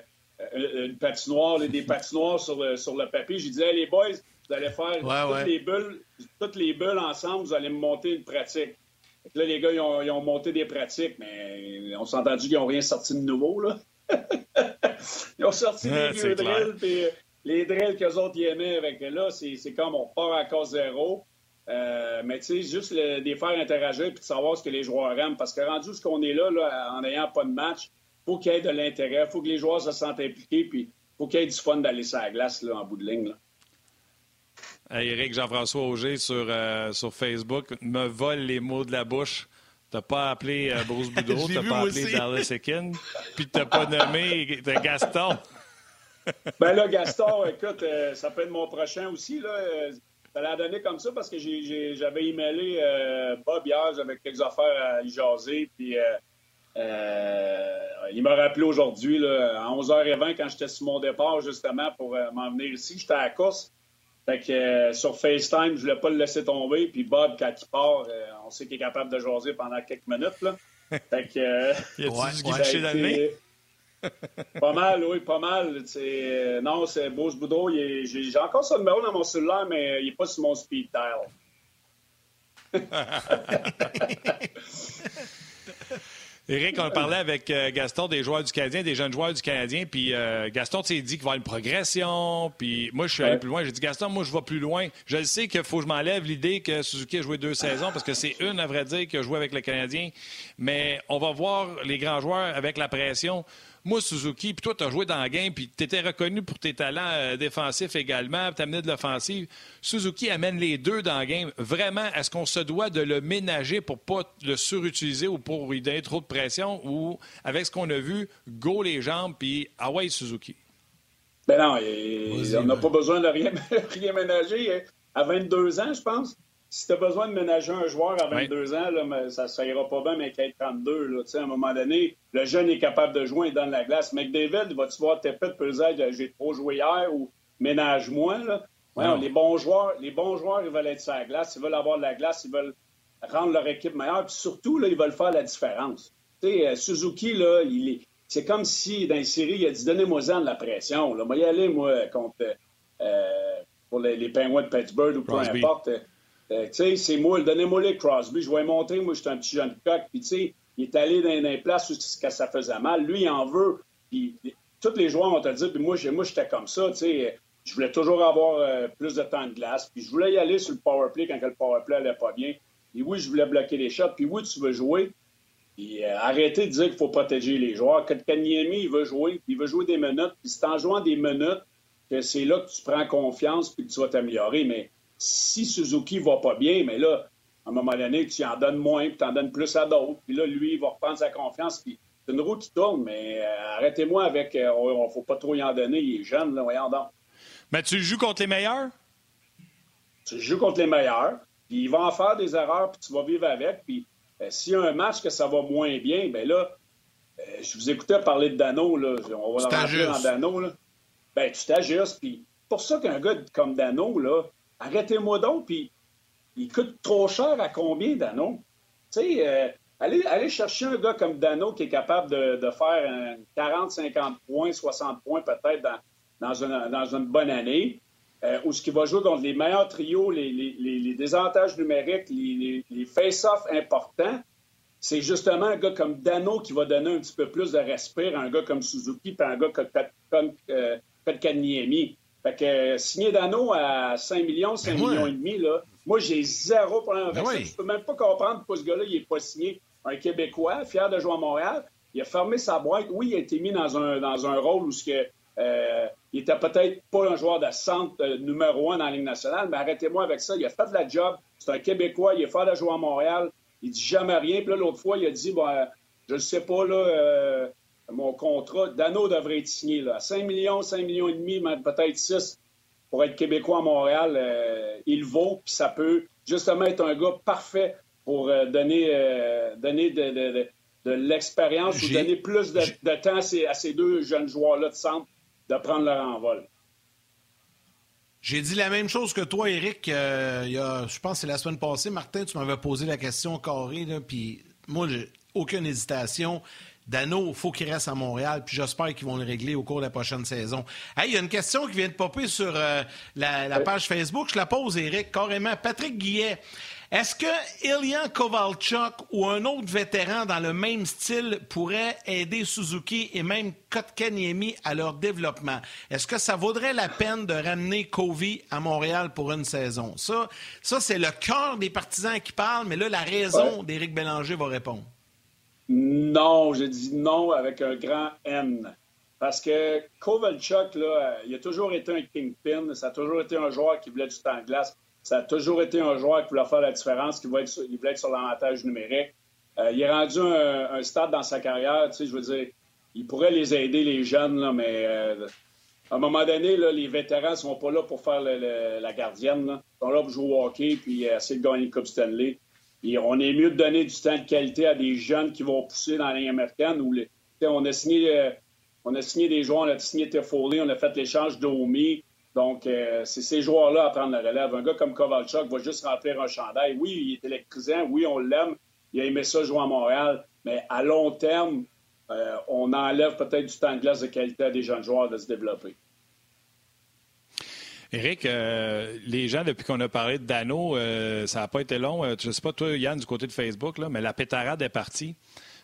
Speaker 4: une patinoire, des patinoires sur le, sur le papier. J'ai dit, les boys, vous allez faire toutes, Les bulles, toutes les bulles ensemble, vous allez me monter une pratique. Là, les gars, ils ont, monté des pratiques, mais on s'est entendu qu'ils n'ont rien sorti de nouveau. Là. Ils ont sorti des vieux drills, puis les drills qu'eux autres y aimaient avec là, c'est comme on part à cause zéro. Euh, mais tu sais, juste le, les faire interagir puis de savoir ce que les joueurs aiment. Parce que rendu ce qu'on est là, là, en n'ayant pas de match, faut qu'il y ait de l'intérêt, faut que les joueurs se sentent impliqués, puis faut qu'il y ait du fun d'aller sur la glace là, en bout de ligne. Là.
Speaker 2: Eric Jean-François Auger sur, euh, sur Facebook me vole les mots de la bouche. T'as pas appelé euh, Bruce Boudreau, t'as pas appelé Dallas Ekin, puis t'as pas nommé Gaston.
Speaker 4: ben là, Gaston, écoute, euh, ça peut être mon prochain aussi. Là. Ça l'a donné comme ça parce que j'avais emailé euh, Bob hier, j'avais quelques affaires à y jaser, puis il m'a rappelé aujourd'hui, à 11h20, quand j'étais sur mon départ, justement, pour m'en venir ici. J'étais à la course. Fait que euh, sur FaceTime, je voulais pas le laisser tomber. Puis Bob, quand il part, euh, on sait qu'il est capable de jaser pendant quelques minutes. Là. Fait que. Euh,
Speaker 2: y a-tu dans le
Speaker 4: Pas mal, oui, pas mal. non, c'est Bruce Boudreau. J'ai encore son numéro dans mon cellulaire, mais il n'est pas sur mon speed dial.
Speaker 2: Éric, on parlait avec euh, Gaston des joueurs du Canadien, des jeunes joueurs du Canadien, puis euh, Gaston s'est dit qu'il va y avoir une progression, puis moi, je suis allé plus loin. J'ai dit, Gaston, moi, je vais plus loin. Je sais qu'il faut que je m'enlève l'idée que Suzuki a joué deux saisons, parce que c'est une, à vrai dire, qui a joué avec le Canadien, mais on va voir les grands joueurs avec la pression. Moi, Suzuki, puis toi, tu as joué dans la game, puis tu étais reconnu pour tes talents euh, défensifs également, tu amené de l'offensive. Suzuki amène les deux dans la game. Vraiment, est-ce qu'on se doit de le ménager pour pas le surutiliser ou pour lui donner trop de pression ou, avec ce qu'on a vu, go les jambes, puis Hawaii Suzuki?
Speaker 4: Ben non, on n'a pas besoin de rien, rien ménager. Hein. À 22 ans, je pense si tu as besoin de ménager un joueur à 22 ans, là, ça ne ira pas bien, mais qu'à 32, là, à un moment donné, le jeune est capable de jouer, il donne la glace. McDavid, vas-tu voir tes pètes pour dire j'ai trop joué hier ou ménage-moi? les bons joueurs, les bons joueurs, ils veulent être sur la glace, ils veulent avoir de la glace, ils veulent rendre leur équipe meilleure, puis surtout, là, ils veulent faire la différence. Euh, Suzuki, là, il est... c'est comme si dans les séries, il a dit Donnez-moi-en de la pression. Là. Moi, y aller, moi, contre euh, pour les, les Penguins de Pittsburgh ou peu importe. Euh, tu sais, c'est moi, donnez-moi les Crosby. Je vais lui montrer, moi, je suis un petit jeune coq. Puis, tu sais, il est allé dans, les places où ça faisait mal. Lui, il en veut. Puis, tous les joueurs vont te dire, puis moi, moi j'étais comme ça, tu sais. Je voulais toujours avoir euh, plus de temps de glace. Puis, je voulais y aller sur le power play quand le power play allait pas bien. Puis, oui, je voulais bloquer les shots. Puis, oui, tu veux jouer. Puis, euh, arrêtez de dire qu'il faut protéger les joueurs. Quand Kanyemi, il veut jouer. Il veut jouer des minutes. Puis, c'est en jouant des minutes que c'est là que tu prends confiance puis que tu vas t'améliorer. Mais si Suzuki va pas bien, mais là, à un moment donné, tu en donnes moins, puis tu en donnes plus à d'autres. Puis là, lui, il va reprendre sa confiance. Puis c'est une roue qui tourne, mais euh, arrêtez-moi avec. Euh, on ne faut pas trop y en donner. Il est jeune, là, voyons donc.
Speaker 2: Mais tu joues contre les meilleurs?
Speaker 4: Tu joues contre les meilleurs, puis il va en faire des erreurs, puis tu vas vivre avec. Puis euh, s'il y a un match que ça va moins bien, bien là, je vous écoutais parler de Dano, là. On va rentrer dans Dano, là. Ben, tu t'ajustes, puis pour ça qu'un gars comme Dano, là, arrêtez-moi donc, puis il coûte trop cher à combien, Dano? Tu sais, euh, allez, chercher un gars comme Dano qui est capable de, faire 40, 50 points, 60 points peut-être dans, une, bonne année, euh, ou ce qui va jouer contre les meilleurs trios, les, désavantages numériques, les, face-offs importants. C'est justement un gars comme Dano qui va donner un petit peu plus de respect à un gars comme Suzuki et un gars comme, comme euh, fait que euh, signer Dano à 5 millions, 5 ben millions et demi, là, moi, j'ai zéro problème avec ben ça. Je peux même pas comprendre pourquoi ce gars-là, il n'est pas signé un Québécois, fier de jouer à Montréal. Il a fermé sa boîte. Oui, il a été mis dans un, dans un rôle où ce que, euh, il était peut-être pas un joueur de centre euh, numéro un dans la Ligue nationale, mais arrêtez-moi avec ça. Il a fait de la job. C'est un Québécois. Il est fier de jouer à Montréal. Il dit jamais rien. Puis là, l'autre fois, il a dit, ben, je ne sais pas, là, mon contrat, Dano devrait être signé là. 5 millions, 5 millions et demi, peut-être 6 pour être québécois à Montréal, euh, il vaut, puis ça peut justement être un gars parfait pour euh, donner, euh, donner de, l'expérience ou donner plus de, temps à ces, deux jeunes joueurs-là de centre de prendre leur envol.
Speaker 1: J'ai dit la même chose que toi, Eric. il y a, je pense que c'est la semaine passée. Martin, tu m'avais posé la question carré, puis moi, j'ai aucune hésitation. Dano, il faut qu'il reste à Montréal, puis j'espère qu'ils vont le régler au cours de la prochaine saison. Hey, il y a une question qui vient de popper sur euh, la, page Facebook. Je la pose, Eric, carrément. Patrick Guillet, est-ce que Ilian Kovalchuk ou un autre vétéran dans le même style pourrait aider Suzuki et même Kotkaniemi à leur développement? Est-ce que ça vaudrait la peine de ramener Covey à Montréal pour une saison? Ça, ça c'est le cœur des partisans qui parlent, mais là, la raison d'Éric Bélanger va répondre.
Speaker 4: Non, je dis non avec un grand N. Parce que Kovalchuk, là, il a toujours été un kingpin. Ça a toujours été un joueur qui voulait du temps de glace. Ça a toujours été un joueur qui voulait faire la différence, qui voulait être sur, voulait être sur l'avantage numérique. Euh, il est rendu un, stade dans sa carrière, tu sais, je veux dire, il pourrait les aider, les jeunes, là, mais euh, à un moment donné, là, les vétérans ne sont pas là pour faire la gardienne. Là. Ils sont là pour jouer au hockey puis essayer de gagner le Coupe Stanley on est mieux de donner du temps de qualité à des jeunes qui vont pousser dans la ligne américaine. On, a signé, euh, on a signé des joueurs, on a signé Tefoli, on a fait l'échange d'Omi. Donc, euh, c'est ces joueurs-là à prendre la relève. Un gars comme Kovalchuk va juste remplir un chandail. Oui, il est électrisant. Oui, on l'aime. Il a aimé ça jouer à Montréal. Mais à long terme, euh, on enlève peut-être du temps de glace de qualité à des jeunes joueurs de se développer.
Speaker 2: Éric, euh, les gens, depuis qu'on a parlé de Dano, euh, ça n'a pas été long. Euh, je ne sais pas, toi, Yann, du côté de Facebook, là, mais la pétarade est partie.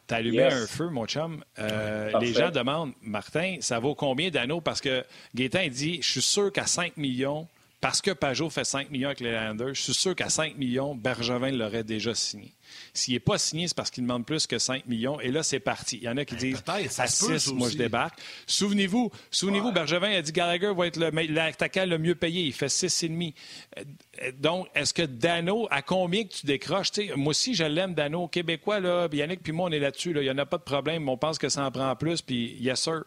Speaker 2: T'as allumé un feu, mon chum. Euh, les gens demandent, Martin, ça vaut combien d'anneaux? Parce que Gaétan dit, je suis sûr qu'à 5 millions, parce que Pajot fait 5 millions avec les Landers, je suis sûr qu'à 5 millions, Bergevin l'aurait déjà signé. S'il n'est pas signé, c'est parce qu'il demande plus que 5 millions. Et là, c'est parti. Il y en a qui disent à 6, moi, je débarque. Souvenez-vous, souvenez-vous, Bergevin a dit Gallagher va être l'attaquant le, mieux payé. Il fait 6,5. Euh, donc, est-ce que Dano, à combien que tu décroches? moi aussi, je l'aime, Dano. Québécois, là, Yannick puis moi, on est là-dessus. Il n'y en a pas de problème. On pense que ça en prend plus. Puis, yes, sir.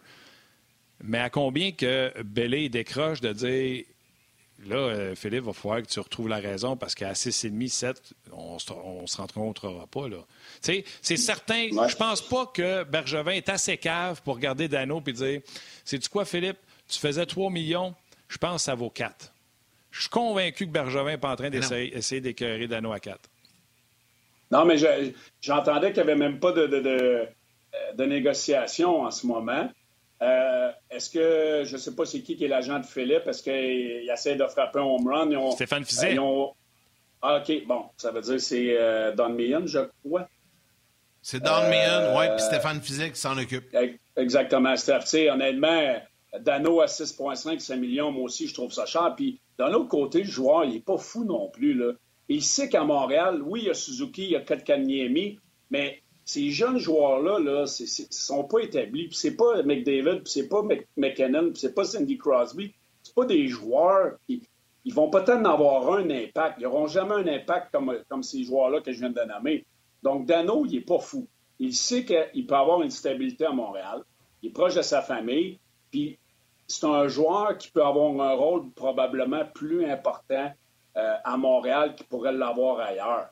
Speaker 2: Mais à combien que Bellé décroche de dire Là, euh, Philippe, va falloir que tu retrouves la raison parce qu'à 6,5, 7, on ne se rencontrera pas. C'est certain, je pense pas que Bergevin est assez cave pour garder Dano et dire C'est-tu quoi, Philippe? Tu faisais 3 millions, je pense que ça vaut 4. Je suis convaincu que Bergevin n'est pas en train d'essayer d'écœurer Dano à 4.
Speaker 4: Non, mais j'entendais qu'il n'y avait même pas de, de négociation en ce moment. Euh, est-ce que, je ne sais pas c'est qui qui est l'agent de Philippe, est-ce qu'il essaie de frapper un home run?
Speaker 2: Stéphane Fizet.
Speaker 4: Ah, OK, bon, ça veut dire que c'est euh, Don Meehan, je crois.
Speaker 1: C'est Don Meehan, oui, puis Stéphane Fizet qui s'en occupe.
Speaker 4: Exactement, Steph. honnêtement, Dano à 6,5, 5 millions, moi aussi, je trouve ça cher. Puis, d'un autre côté, le joueur, il n'est pas fou non plus. Là. Il sait qu'à Montréal, oui, il y a Suzuki, il y a Kotkaniemi, mais ces jeunes joueurs-là, là, ne sont pas établis. Puis c'est pas McDavid, puis c'est pas McKinnon, puis c'est pas Cindy Crosby. C'est pas des joueurs qui ils vont peut-être en avoir un impact. Ils n'auront jamais un impact comme, comme ces joueurs-là que je viens de nommer. Donc, Dano, il n'est pas fou. Il sait qu'il peut avoir une stabilité à Montréal. Il est proche de sa famille. Puis, c'est un joueur qui peut avoir un rôle probablement plus important euh, à Montréal qu'il pourrait l'avoir ailleurs.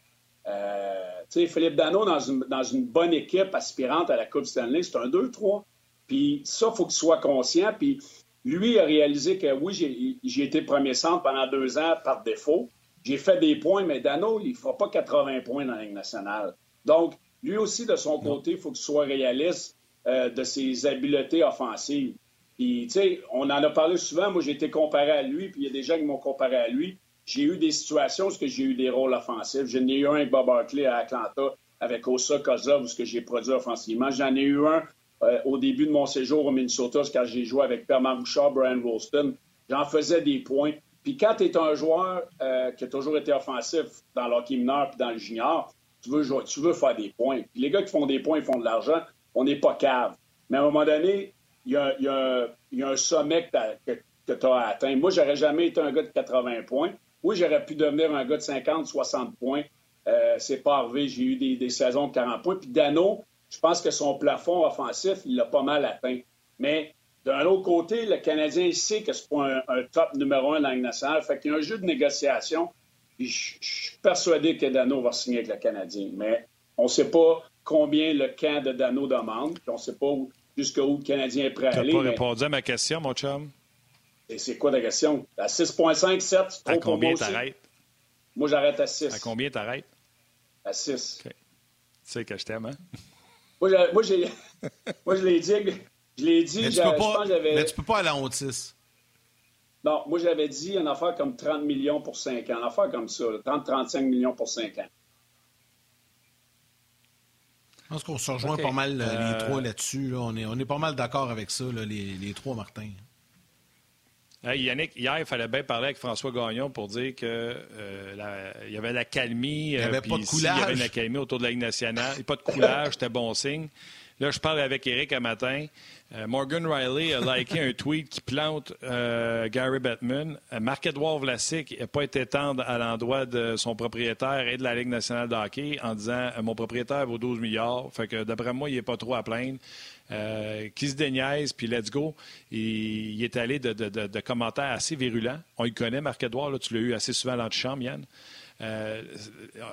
Speaker 4: Euh, Philippe Dano, dans une, dans une, bonne équipe aspirante à la Coupe Stanley, c'est un 2-3. Puis ça, il faut qu'il soit conscient. Puis lui a réalisé que oui, j'ai été premier centre pendant deux ans par défaut. J'ai fait des points, mais Dano, il ne fera pas 80 points dans la Ligue nationale. Donc, lui aussi, de son côté, il faut qu'il soit réaliste euh, de ses habiletés offensives. Puis, tu sais, on en a parlé souvent. Moi, j'ai été comparé à lui, puis il y a des gens qui m'ont comparé à lui. J'ai eu des situations où j'ai eu des rôles offensifs. J'en ai eu un avec Bob Hartley à Atlanta, avec Osa Kozov, où j'ai produit offensivement. J'en ai eu un euh, au début de mon séjour au Minnesota, quand j'ai joué avec Perman Bouchard, Brian Rolston. J'en faisais des points. Puis quand tu es un joueur euh, qui a toujours été offensif dans l'hockey mineur puis dans le junior, tu veux, tu veux faire des points. Puis les gars qui font des points, ils font de l'argent. On n'est pas cave. Mais à un moment donné, il y a, un sommet que tu as, atteint. Moi, j'aurais jamais été un gars de 80 points. Oui, j'aurais pu devenir un gars de 50, 60 points. Euh, c'est pas arrivé. J'ai eu des, saisons de 40 points. Puis Dano, je pense que son plafond offensif, il l'a pas mal atteint. Mais d'un autre côté, le Canadien sait que c'est pas un, top numéro un dans la nationale. Fait qu'il y a un jeu de négociation. Puis je, suis persuadé que Dano va signer avec le Canadien. Mais on ne sait pas combien le camp de Dano demande. Puis on ne sait pas jusqu'où le Canadien est prêt à aller.
Speaker 2: Tu n'as pas répondu à ma question, mon chum?
Speaker 4: Et c'est quoi ta question? À 6,5, 7, c'est trop
Speaker 2: À combien t'arrêtes?
Speaker 4: Moi, j'arrête à 6.
Speaker 2: À combien t'arrêtes?
Speaker 4: À 6.
Speaker 2: Tu sais que je t'aime, hein?
Speaker 4: Moi, j'ai... moi, je l'ai dit. Je l'ai dit.
Speaker 1: Mais tu, peux pas... mais tu peux pas aller en haut de 6.
Speaker 4: Non, moi, j'avais dit une affaire comme 30 millions pour 5 ans. Une affaire comme ça. 30-35 millions pour 5 ans.
Speaker 1: Je pense qu'on se rejoint pas mal euh... les trois là-dessus. On, est, on est pas mal d'accord avec ça, là, les, les trois, Martin.
Speaker 2: Yannick, hier, il fallait bien parler avec François Gagnon pour dire qu'il euh, y avait la calmie.
Speaker 1: Il n'y avait pas de coulage.
Speaker 2: Il y avait une accalmie autour de la Ligue nationale. Pas de coulage, c'était bon signe. Là, je parle avec Eric un matin. Euh, Morgan Riley a liké un tweet qui plante euh, Gary Bettman. Marc-Edouard Vlasic n'a pas été tendre à l'endroit de son propriétaire et de la Ligue nationale de hockey en disant Mon propriétaire vaut 12 milliards. Fait que d'après moi, il n'est pas trop à plaindre. Euh, qui se déniaise, puis let's go. il est allé de, commentaires assez virulents. On y connaît, Marc-Edouard, tu l'as eu assez souvent dans l'antichambre, Yann. Euh,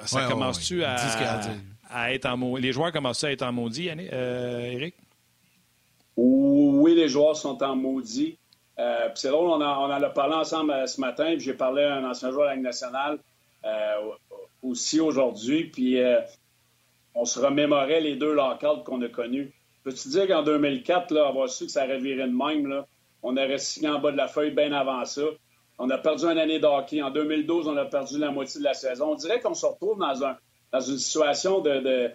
Speaker 2: ça commence-tu à, être en maudit? Les joueurs commencent à être en maudit, Yann, euh, Eric?
Speaker 4: Oui, les joueurs sont en maudit. c'est drôle, on, en a parlé ensemble ce matin, puis j'ai parlé à un ancien joueur de la Ligue nationale aussi aujourd'hui, puis on se remémorait les deux lockouts qu'on a connus. Peux-tu dire qu'en 2004, là, avoir su que ça aurait viré de même, on aurait signé en bas de la feuille bien avant ça. On a perdu une année d'hockey. En 2012, on a perdu la moitié de la saison. On dirait qu'on se retrouve dans, un, dans une situation de,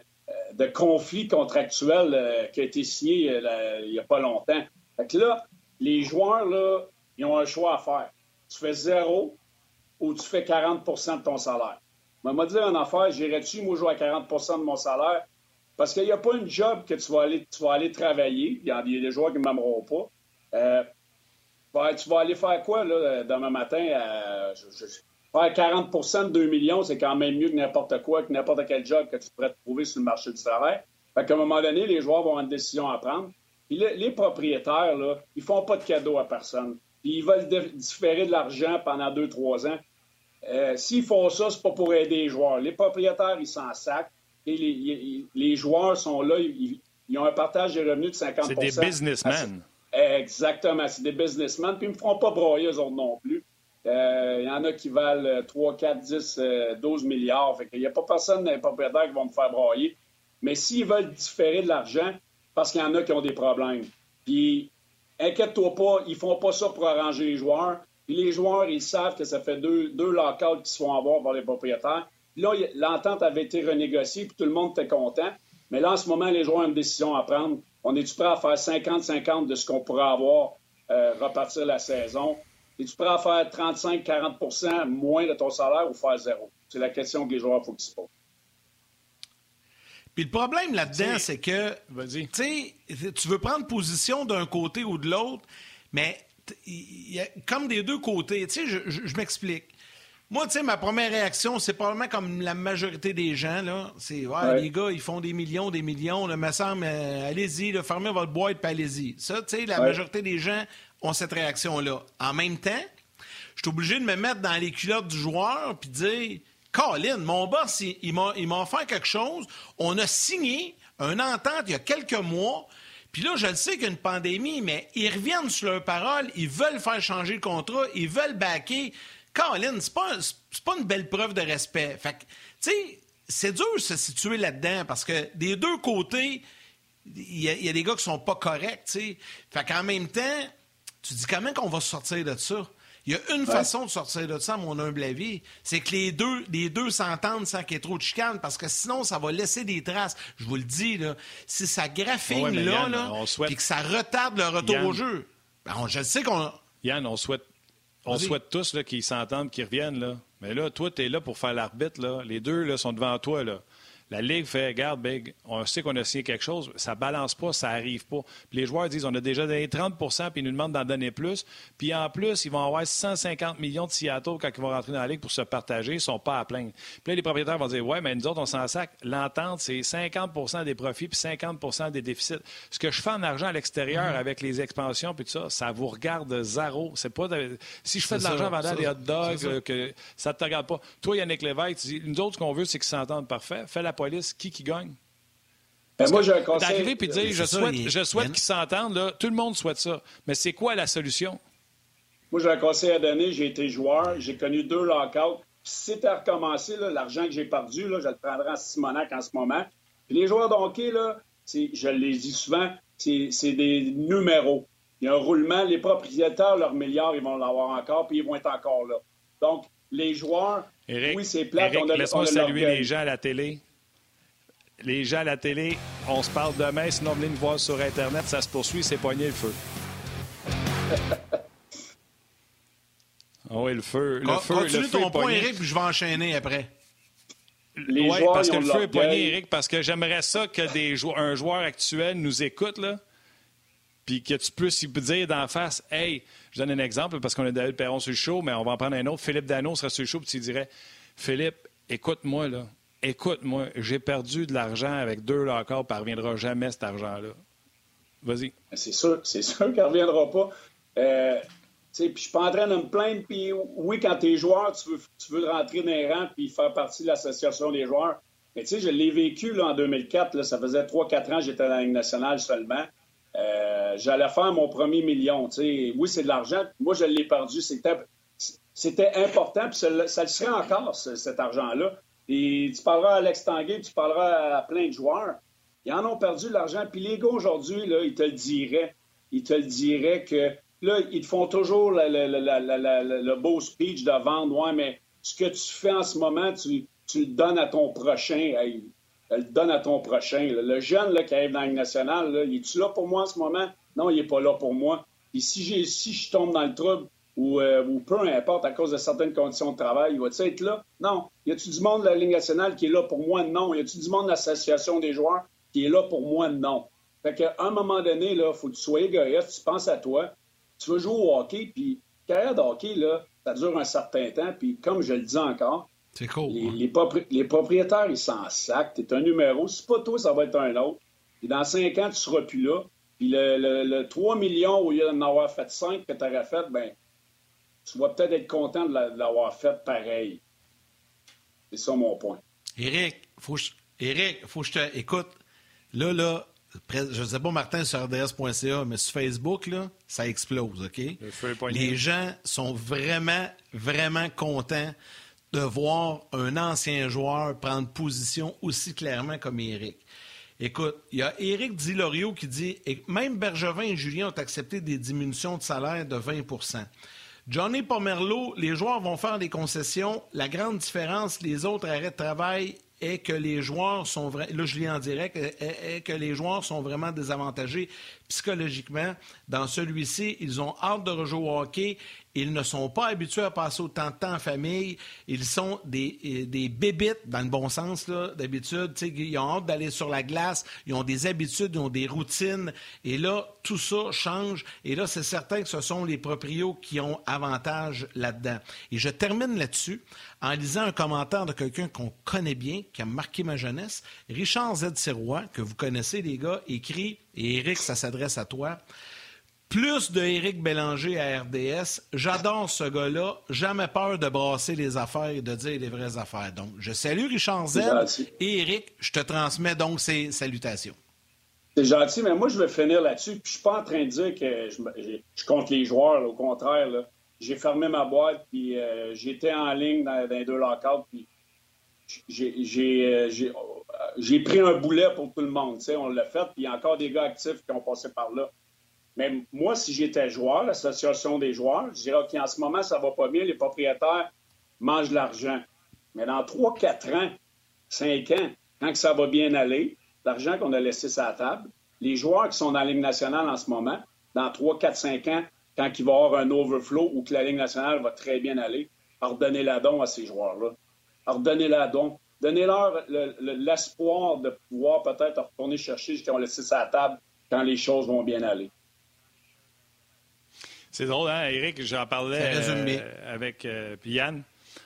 Speaker 4: de conflit contractuel qui a été signé il n'y a pas longtemps. Fait que là, les joueurs, ils ont un choix à faire. Tu fais zéro ou tu fais 40% de ton salaire. Mais m'a dit en affaire, j'irais-tu, moi, jouer à 40% de mon salaire? Parce qu'il n'y a pas une job que tu vas aller, travailler. Il y, a, des joueurs qui ne m'aimeront pas. Euh, tu vas aller faire quoi, là, demain matin? faire 40% de 2 millions, c'est quand même mieux que n'importe quoi, que n'importe quel job que tu pourrais trouver sur le marché du travail. Fait qu'à un moment donné, les joueurs vont avoir une décision à prendre. Puis les, propriétaires, là, ils font pas de cadeaux à personne. Ils veulent différer de l'argent pendant 2-3 ans. Euh, s'ils font ça, c'est pas pour aider les joueurs. Les propriétaires, ils s'en sacent. Les, joueurs sont là, ils, ont un partage des revenus de 50%
Speaker 2: C'est des businessmen.
Speaker 4: Exactement, c'est des businessmen. Puis ils ne me feront pas broyer, eux autres non plus. Euh, il y en a qui valent 3, 4, 10, 12 milliards. Fait qu'il n'y a pas personne, les propriétaires, qui vont me faire broyer. Mais s'ils veulent différer de l'argent, parce qu'il y en a qui ont des problèmes. Puis, inquiète-toi pas, ils font pas ça pour arranger les joueurs. Puis les joueurs, ils savent que ça fait deux, deux lockouts qui se font avoir par les propriétaires. Là, l'entente avait été renégociée, puis tout le monde était content. Mais là, en ce moment, les joueurs ont une décision à prendre. On est-tu prêt à faire 50-50 de ce qu'on pourrait avoir euh, repartir la saison? Es-tu prêt à faire 35-40% moins de ton salaire ou faire zéro? C'est la question que les joueurs, faut qu'ils se posent.
Speaker 1: Puis le problème là-dedans, c'est que tu veux prendre position d'un côté ou de l'autre, mais il y a comme des deux côtés. Tu sais, je, m'explique. Moi, tu sais, ma première réaction, c'est probablement comme la majorité des gens, là. C'est, ouais, les gars, ils font des millions, des millions, là, me semble, euh, allez-y, fermez votre boîte, puis allez-y. Ça, tu sais, la majorité des gens ont cette réaction-là. En même temps, je suis obligé de me mettre dans les culottes du joueur, puis dire, Colin, mon boss, il, m'a offert quelque chose. On a signé un entente il y a quelques mois. Puis là, je le sais qu'il y a une pandémie, mais ils reviennent sur leur parole. Ils veulent faire changer le contrat. Ils veulent backer. Colin, c'est pas, pas une belle preuve de respect. Fait tu sais, c'est dur de se situer là-dedans parce que des deux côtés, il y, a des gars qui sont pas corrects, tu sais. Fait qu'en même temps, tu dis comment qu'on va sortir de ça? Il y a une façon de sortir de ça, à mon humble avis, c'est que les deux, les deux s'entendent sans qu'il y ait trop de chicane, parce que sinon, ça va laisser des traces. Je vous le dis, là, si ça graphine là, là puis que ça retarde le retour au jeu, ben, je sais qu'on...
Speaker 2: Yann, on souhaite, on souhaite tous qu'ils s'entendent, qu'ils reviennent. Là. Mais là, toi, tu es là pour faire l'arbitre. Là. Les deux là, sont devant toi. Là. La Ligue fait, regarde, Big, on sait qu'on a signé quelque chose, ça balance pas, ça arrive pas. Puis les joueurs disent, on a déjà donné 30% puis ils nous demandent d'en donner plus. Puis en plus, ils vont avoir 150 millions de Seattle quand ils vont rentrer dans la Ligue pour se partager, ils sont pas à plaindre. Puis là, les propriétaires vont dire, ouais, mais nous autres, on s'en sac. L'entente, c'est 50% des profits puis 50% des déficits. Ce que je fais en argent à l'extérieur mm-hmm. avec les expansions puis tout ça, ça vous regarde zéro. C'est pas Si je fais de l'argent en vendant des hot dogs, ça. que ça te regarde pas. Toi, Yannick Lévesque, tu dis, nous autres, ce qu'on veut, c'est qu'ils s'entendent parfait. Fais la police, qui qui gagne?
Speaker 4: Ben moi, j'ai un conseil.
Speaker 2: D'arriver et dire, je souhaite, je souhaite qu'ils s'entendent, tout le monde souhaite ça. Mais c'est quoi la solution?
Speaker 4: Moi, j'ai un conseil à donner. J'ai été joueur, j'ai connu deux lockouts. Si c'était à recommencer, l'argent que j'ai perdu, là, je le prendrais en Simonac en ce moment. Puis les joueurs d'hockey, là, je le dis souvent, c'est des numéros. Il y a un roulement. Les propriétaires, leurs milliards, ils vont l'avoir encore, puis ils vont être encore là. Donc, les joueurs, oui, c'est plate.
Speaker 2: laisse-moi saluer les gens à la télé les gens à la télé, on se parle demain. Sinon, venez nous voir sur Internet. Ça se poursuit, c'est poigné le feu. oui, le feu. Le feu,
Speaker 1: continue
Speaker 2: le feu
Speaker 1: ton point, Eric, puis je vais enchaîner après.
Speaker 2: Oui, parce que le feu est poigné, Eric, parce que j'aimerais ça que des un joueur actuel nous écoute, là, puis que tu puisses dire d'en face, « Hey, je donne un exemple, parce qu'on a David Perron sur le show, mais on va en prendre un autre. Philippe Dano sera sur le show, puis tu dirais, « Philippe, écoute-moi, là écoute, moi, j'ai perdu de l'argent avec deux lockouts, puis ne reviendra jamais cet argent-là. Vas-y.
Speaker 4: C'est sûr, c'est sûr ne reviendra pas. Euh, puis je suis pas en train de me plaindre. Puis oui, quand tu es joueur, tu veux, tu veux rentrer dans les rangs puis faire partie de l'association des joueurs. Mais tu sais, je l'ai vécu là, en 2004. Là, ça faisait 3-4 ans que j'étais dans la Ligue nationale seulement. Euh, j'allais faire mon premier million. sais. Oui, c'est de l'argent. Moi, je l'ai perdu. C'était, c'était important. Puis ça, ça, le serait encore, cet argent-là. Et tu parleras à Alex Tanguay, tu parleras à plein de joueurs. Ils en ont perdu l'argent. Puis les gars, aujourd'hui, là, ils te le diraient. Ils te le diraient que là, ils te font toujours le, beau speech de vendre. Mais ce que tu fais en ce moment, tu, le donnes à ton prochain. le à ton prochain. Le jeune là, qui arrive dans la nationale, là, il est-tu là pour moi en ce moment? Non, il n'est pas là pour moi. Puis si, si je tombe dans le trouble, ou, euh, ou, peu importe, à cause de certaines conditions de travail, il va-tu être là? Non. Y a-tu du monde de la Ligue nationale qui est là pour moi? Non. Y a-tu du monde de l'association des joueurs qui est là pour moi? Non. Fait qu'à un moment donné, il faut que tu sois égoïste, tu penses à toi, tu veux jouer au hockey, puis carrière de hockey, là, ça dure un certain temps, puis comme je le dis encore,
Speaker 1: c'est cool,
Speaker 4: les, hein? les, propriétaires, ils s'en sacent. T'es un numéro. Si pas toi, ça va être un autre. Et dans cinq ans, tu seras plus là. Puis le, 3 millions, au lieu d'en avoir fait 5 que tu aurais fait, ben, tu vas peut-être être content de l'avoir fait pareil. C'est ça mon point.
Speaker 1: Éric, faut Éric, faut que je te. Écoute, là, là, je ne sais pas, Martin, sur RDS.ca, mais sur Facebook, là, ça explose, OK? Les gens sont vraiment, vraiment contents de voir un ancien joueur prendre position aussi clairement comme Éric. Écoute, il y a Éric Dilorio qui dit même Bergevin et Julien ont accepté des diminutions de salaire de 20 Johnny Pomerleau, les joueurs vont faire des concessions. La grande différence, les autres arrêts de travail est que les joueurs sont vraiment, là je est, que les joueurs sont vraiment désavantagés psychologiquement. Dans celui-ci, ils ont hâte de rejouer au hockey ils ne sont pas habitués à passer autant de temps en famille. Ils sont des, euh, des bébites, dans le bon sens, d'habitude. Ils ont hâte d'aller sur la glace. Ils ont des habitudes, ils ont des routines. Et là, tout ça change. Et là, c'est certain que ce sont les proprios qui ont avantage là-dedans. Et je termine là-dessus en lisant un commentaire de quelqu'un qu'on connaît bien, qui a marqué ma jeunesse. Richard Z. Sirois, que vous connaissez, les gars, écrit, et Eric, ça s'adresse à toi. Plus de Éric Bélanger à RDS. J'adore ce gars-là. Jamais peur de brasser les affaires et de dire les vraies affaires. Donc, je salue Richard Z. Et Éric, je te transmets donc ces salutations.
Speaker 4: C'est gentil, mais moi, je vais finir là-dessus. Puis, je suis pas en train de dire que je, compte les joueurs. au contraire, j'ai fermé ma boîte, puis euh, j'étais en ligne dans, les deux lockouts, puis euh, j'ai pris un boulet pour tout le monde. On l'a fait, puis il y a encore des gars actifs qui ont passé par là. Mais moi, si j'étais joueur, l'association des joueurs, je dirais, OK, en ce moment, ça va pas bien, les propriétaires mangent de l'argent. Mais dans 3, 4 ans, 5 ans, quand ça va bien aller, l'argent qu'on a laissé sur la table, les joueurs qui sont dans la Ligue nationale en ce moment, dans 3, 4, 5 ans, quand il va y avoir un overflow ou que la Ligue nationale va très bien aller, redonnez la don à ces joueurs-là. Redonnez la don. Donnez-leur l'espoir de pouvoir peut-être retourner chercher ce qu'ils ont laissé sur la table quand les choses vont bien aller.
Speaker 2: C'est drôle, hein, Eric? J'en parlais euh, avec euh, Yann.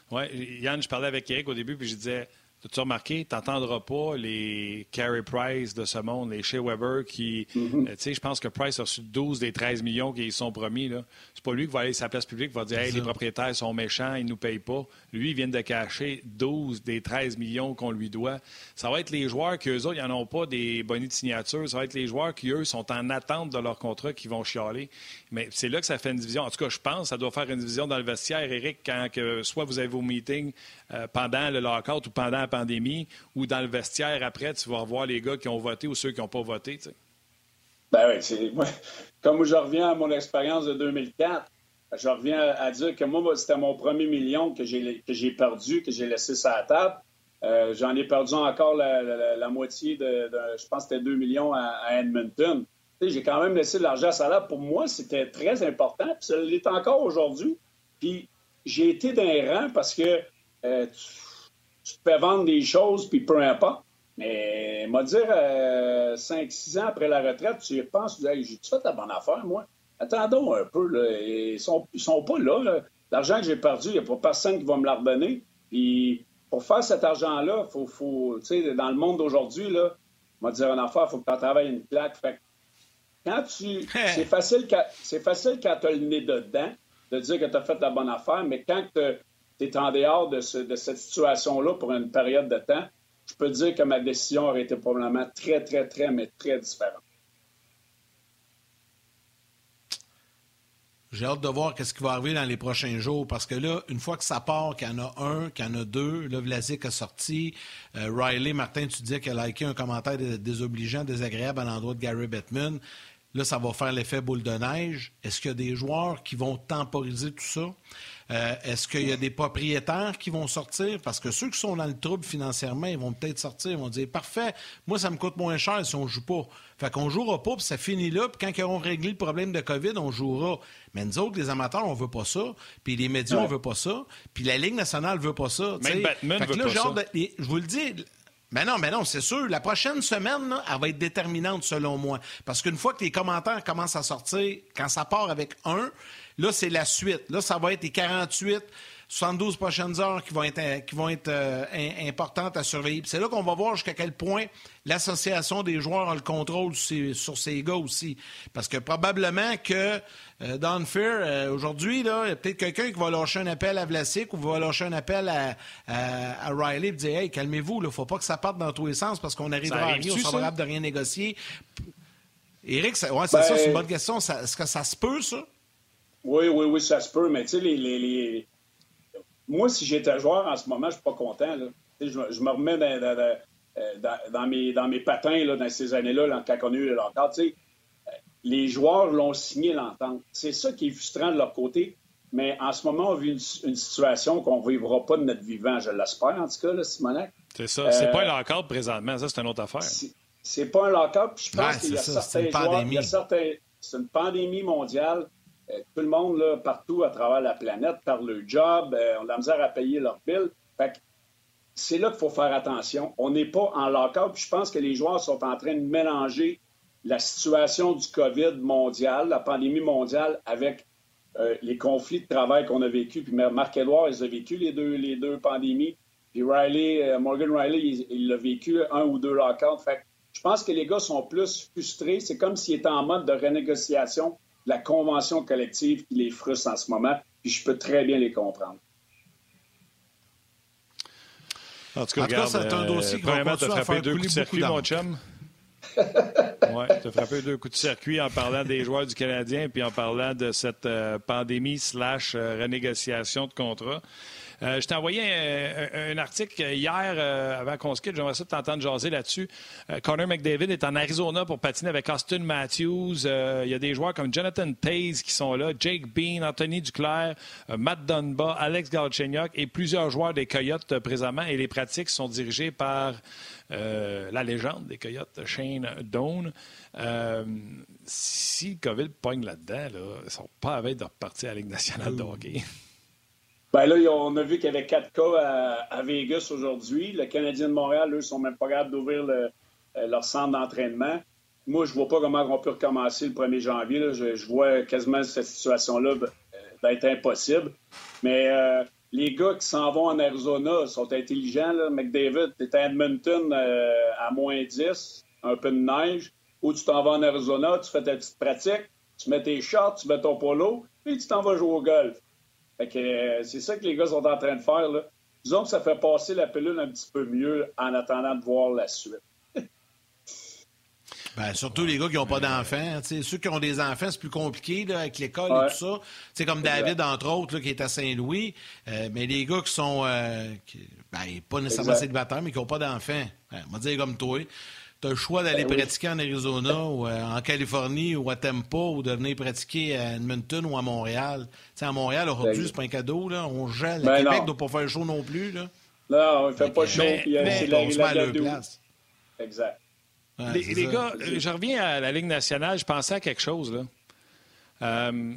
Speaker 2: Ouais, Yann, je parlais avec Eric au début, puis je disais tu as remarqué, tu n'entendras pas les Carey Price de ce monde, les Shea Weber qui. Mm-hmm. Euh, tu sais, je pense que Price a reçu 12 des 13 millions qui sont promis. Là. C'est pas lui qui va aller sur la place publique va dire hey, les propriétaires sont méchants, ils nous payent pas. Lui, il vient de cacher 12 des 13 millions qu'on lui doit. Ça va être les joueurs qui, eux autres, n'en ont pas des bonnets de signature. Ça va être les joueurs qui, eux, sont en attente de leur contrat qui vont chialer. Mais c'est là que ça fait une division. En tout cas, je pense que ça doit faire une division dans le vestiaire, Eric, quand que, soit vous avez vos meetings euh, pendant le lockout ou pendant la pandémie, ou dans le vestiaire après, tu vas revoir les gars qui ont voté ou ceux qui n'ont pas voté.
Speaker 4: Ben oui, c'est. Comme je reviens à mon expérience de 2004, je reviens à dire que moi, c'était mon premier million que j'ai perdu, que j'ai laissé sur la table. Euh, j'en ai perdu encore la, moitié de, je pense que c'était 2 millions à, Edmonton. J'ai quand même laissé de l'argent à la Pour moi, c'était très important, puis ça l'est encore aujourd'hui. Puis j'ai été d'un rang parce que euh, tu, fais vendre des choses, puis peu importe. Mais, moi, dire, 5-6 euh, ans après la retraite, tu y penses, tu dis, j'ai-tu fait la bonne affaire, moi? Attendons un peu, là. Ils sont, sont pas là, L'argent que j'ai perdu, il n'y a pas personne qui va me la redonner. Puis, pour faire cet argent-là, faut, faut dans le monde d'aujourd'hui, là, on va dire une affaire, il faut que tu travailles une plaque. Fait quand tu. c'est facile, c'est facile quand tu as le nez dedans de dire que tu as fait la bonne affaire, mais quand tu es en dehors de, cette situation-là pour une période de temps, je peux dire que ma décision aurait été probablement très, très, très, mais très différente.
Speaker 1: J'ai hâte de voir ce qui va arriver dans les prochains jours parce que là, une fois que ça part, qu'il y en a un, qu'il y en a deux, là, Vlasic a sorti. Euh, Riley, Martin, tu disais qu'elle a liké un commentaire désobligeant, désagréable à l'endroit de Gary Bettman. Là, ça va faire l'effet boule de neige. Est-ce qu'il y a des joueurs qui vont temporiser tout ça? Euh, est-ce qu'il y a des propriétaires qui vont sortir? Parce que ceux qui sont dans le trouble financièrement, ils vont peut-être sortir. Ils vont dire Parfait, moi, ça me coûte moins cher si on ne joue pas. Fait qu'on jouera pas, puis ça finit là. Puis quand ils auront réglé le problème de COVID, on jouera. Mais nous autres, les amateurs, on veut pas ça. Puis les médias, on veut pas ça. Puis la Ligue nationale veut pas ça.
Speaker 2: Même Batman veut pas ça.
Speaker 1: je vous le dis, mais non, mais non, c'est sûr. La prochaine semaine, elle va être déterminante selon moi. Parce qu'une fois que les commentaires commencent à sortir, quand ça part avec un, Là, c'est la suite. Là, ça va être les 48, 72 prochaines heures qui vont être, qui vont être euh, importantes à surveiller. C'est là qu'on va voir jusqu'à quel point l'association des joueurs a le contrôle sur ces, gars aussi. Parce que probablement que euh, Don Fair, euh, aujourd'hui, il y a peut-être quelqu'un qui va lâcher un appel à Vlasic ou va lâcher un appel à, à, Riley et dire Hey, calmez-vous, il ne faut pas que ça parte dans tous les sens parce qu'on arrivera à rien, on sera capable de rien négocier. Éric, ouais, c'est ça, c'est une bonne question. Est-ce que ça se peut, ça?
Speaker 4: Oui, oui, oui, ça se peut, mais tu sais, les, les, moi, si j'étais joueur en ce moment, je suis pas content. Là. Je, je, me remets dans, dans, dans, mes, dans mes patins là, dans ces années-là, quand on a eu l'entente. Tu sais, les joueurs l'ont signé l'entente. C'est ça qui est frustrant de leur côté. Mais en ce moment, on vit une, situation qu'on ne vivra pas de notre vivant, je l'espère en tout cas, là, Simonac.
Speaker 2: C'est ça. C'est pas un lock présentement, ça, c'est une autre affaire.
Speaker 4: C'est pas un lock Je pense qu'il y a certains joueurs. Il y a certains. C'est une pandémie mondiale. Euh, tout le monde, là, partout à travers la planète, par le job, euh, on a la misère à payer leur bill. c'est là qu'il faut faire attention. On n'est pas en lockout. je pense que les joueurs sont en train de mélanger la situation du COVID mondial, la pandémie mondiale, avec euh, les conflits de travail qu'on a vécu. Puis Marc-Édouard, il a vécu les deux, les deux pandémies. Puis Riley, Morgan Riley, il, a vécu un ou deux lockouts. Fait je pense que les gars sont plus frustrés. C'est comme s'ils étaient en mode de renégociation la convention collective qui les frustre en ce moment, puis je peux très bien les comprendre.
Speaker 2: En tout cas, c'est un dossier qui va continuer à faire deux coups de circuit, mon chum. oui, tu as frappé deux coups de circuit en parlant des joueurs du Canadien puis en parlant de cette euh, pandémie slash euh, renégociation de contrat. Euh, je t'ai envoyé un, article hier euh, avant qu'on se quitte. J'aimerais ça t'entendre jaser là-dessus. Euh, Connor McDavid est en Arizona pour patiner avec Austin Matthews. Il y a des joueurs comme Jonathan Taze qui sont là, Jake Bean, Anthony Duclair, Matt Dunba, Alex Galchenyuk et plusieurs joueurs des Coyotes présentement. Et les pratiques sont dirigées par la légende des Coyotes, Shane Doan. si le COVID pogne là-dedans, là, ils ne sont pas à de repartir à la Ligue nationale de hockey.
Speaker 4: Ben là, on a vu qu'il y avait quatre cas à, Vegas aujourd'hui. Le Canadien de Montréal, eux, sont même pas capables d'ouvrir euh, leur centre d'entraînement. Moi, je vois pas comment on peut recommencer le 1er janvier. Je, vois quasiment cette situation-là euh, être impossible. Mais euh, les gars qui s'en vont en Arizona sont intelligents. Là. McDavid, tu à Edmonton à moins 10, un peu de neige. Ou tu t'en vas en Arizona, tu fais ta petite pratique, tu mets tes shorts, tu mets ton polo, puis tu t'en vas jouer au golf. Euh, c'est ça que les gars sont en train de faire. Là. Disons que ça fait passer la pilule un petit peu mieux en attendant de voir la suite.
Speaker 1: Ben, surtout les gars qui n'ont pas d'enfants. Ceux qui ont des enfants, c'est plus compliqué là, avec l'école et tout ça. C'est comme David, entre autres, qui est à Saint-Louis. Euh, mais les gars qui sont euh, ben, pas nécessairement célibataires, mais qui n'ont pas d'enfants. Ben, on va dire comme toi tu as le choix d'aller ben pratiquer en Arizona ou euh, en Californie ou à Tampa ou de venir pratiquer à Edmonton ou à Montréal. sais, à Montréal, aujourd'hui, ben c'est pas un cadeau. Là. On gèle. Ben Québec ne doit pas faire chaud non plus. Là.
Speaker 4: Non, on ne fait pas chaud. puis, euh, c'est la, se la, place. Exact.
Speaker 2: les, gars, je reviens à la Ligue nationale. Je pensais à quelque chose. là. Euh,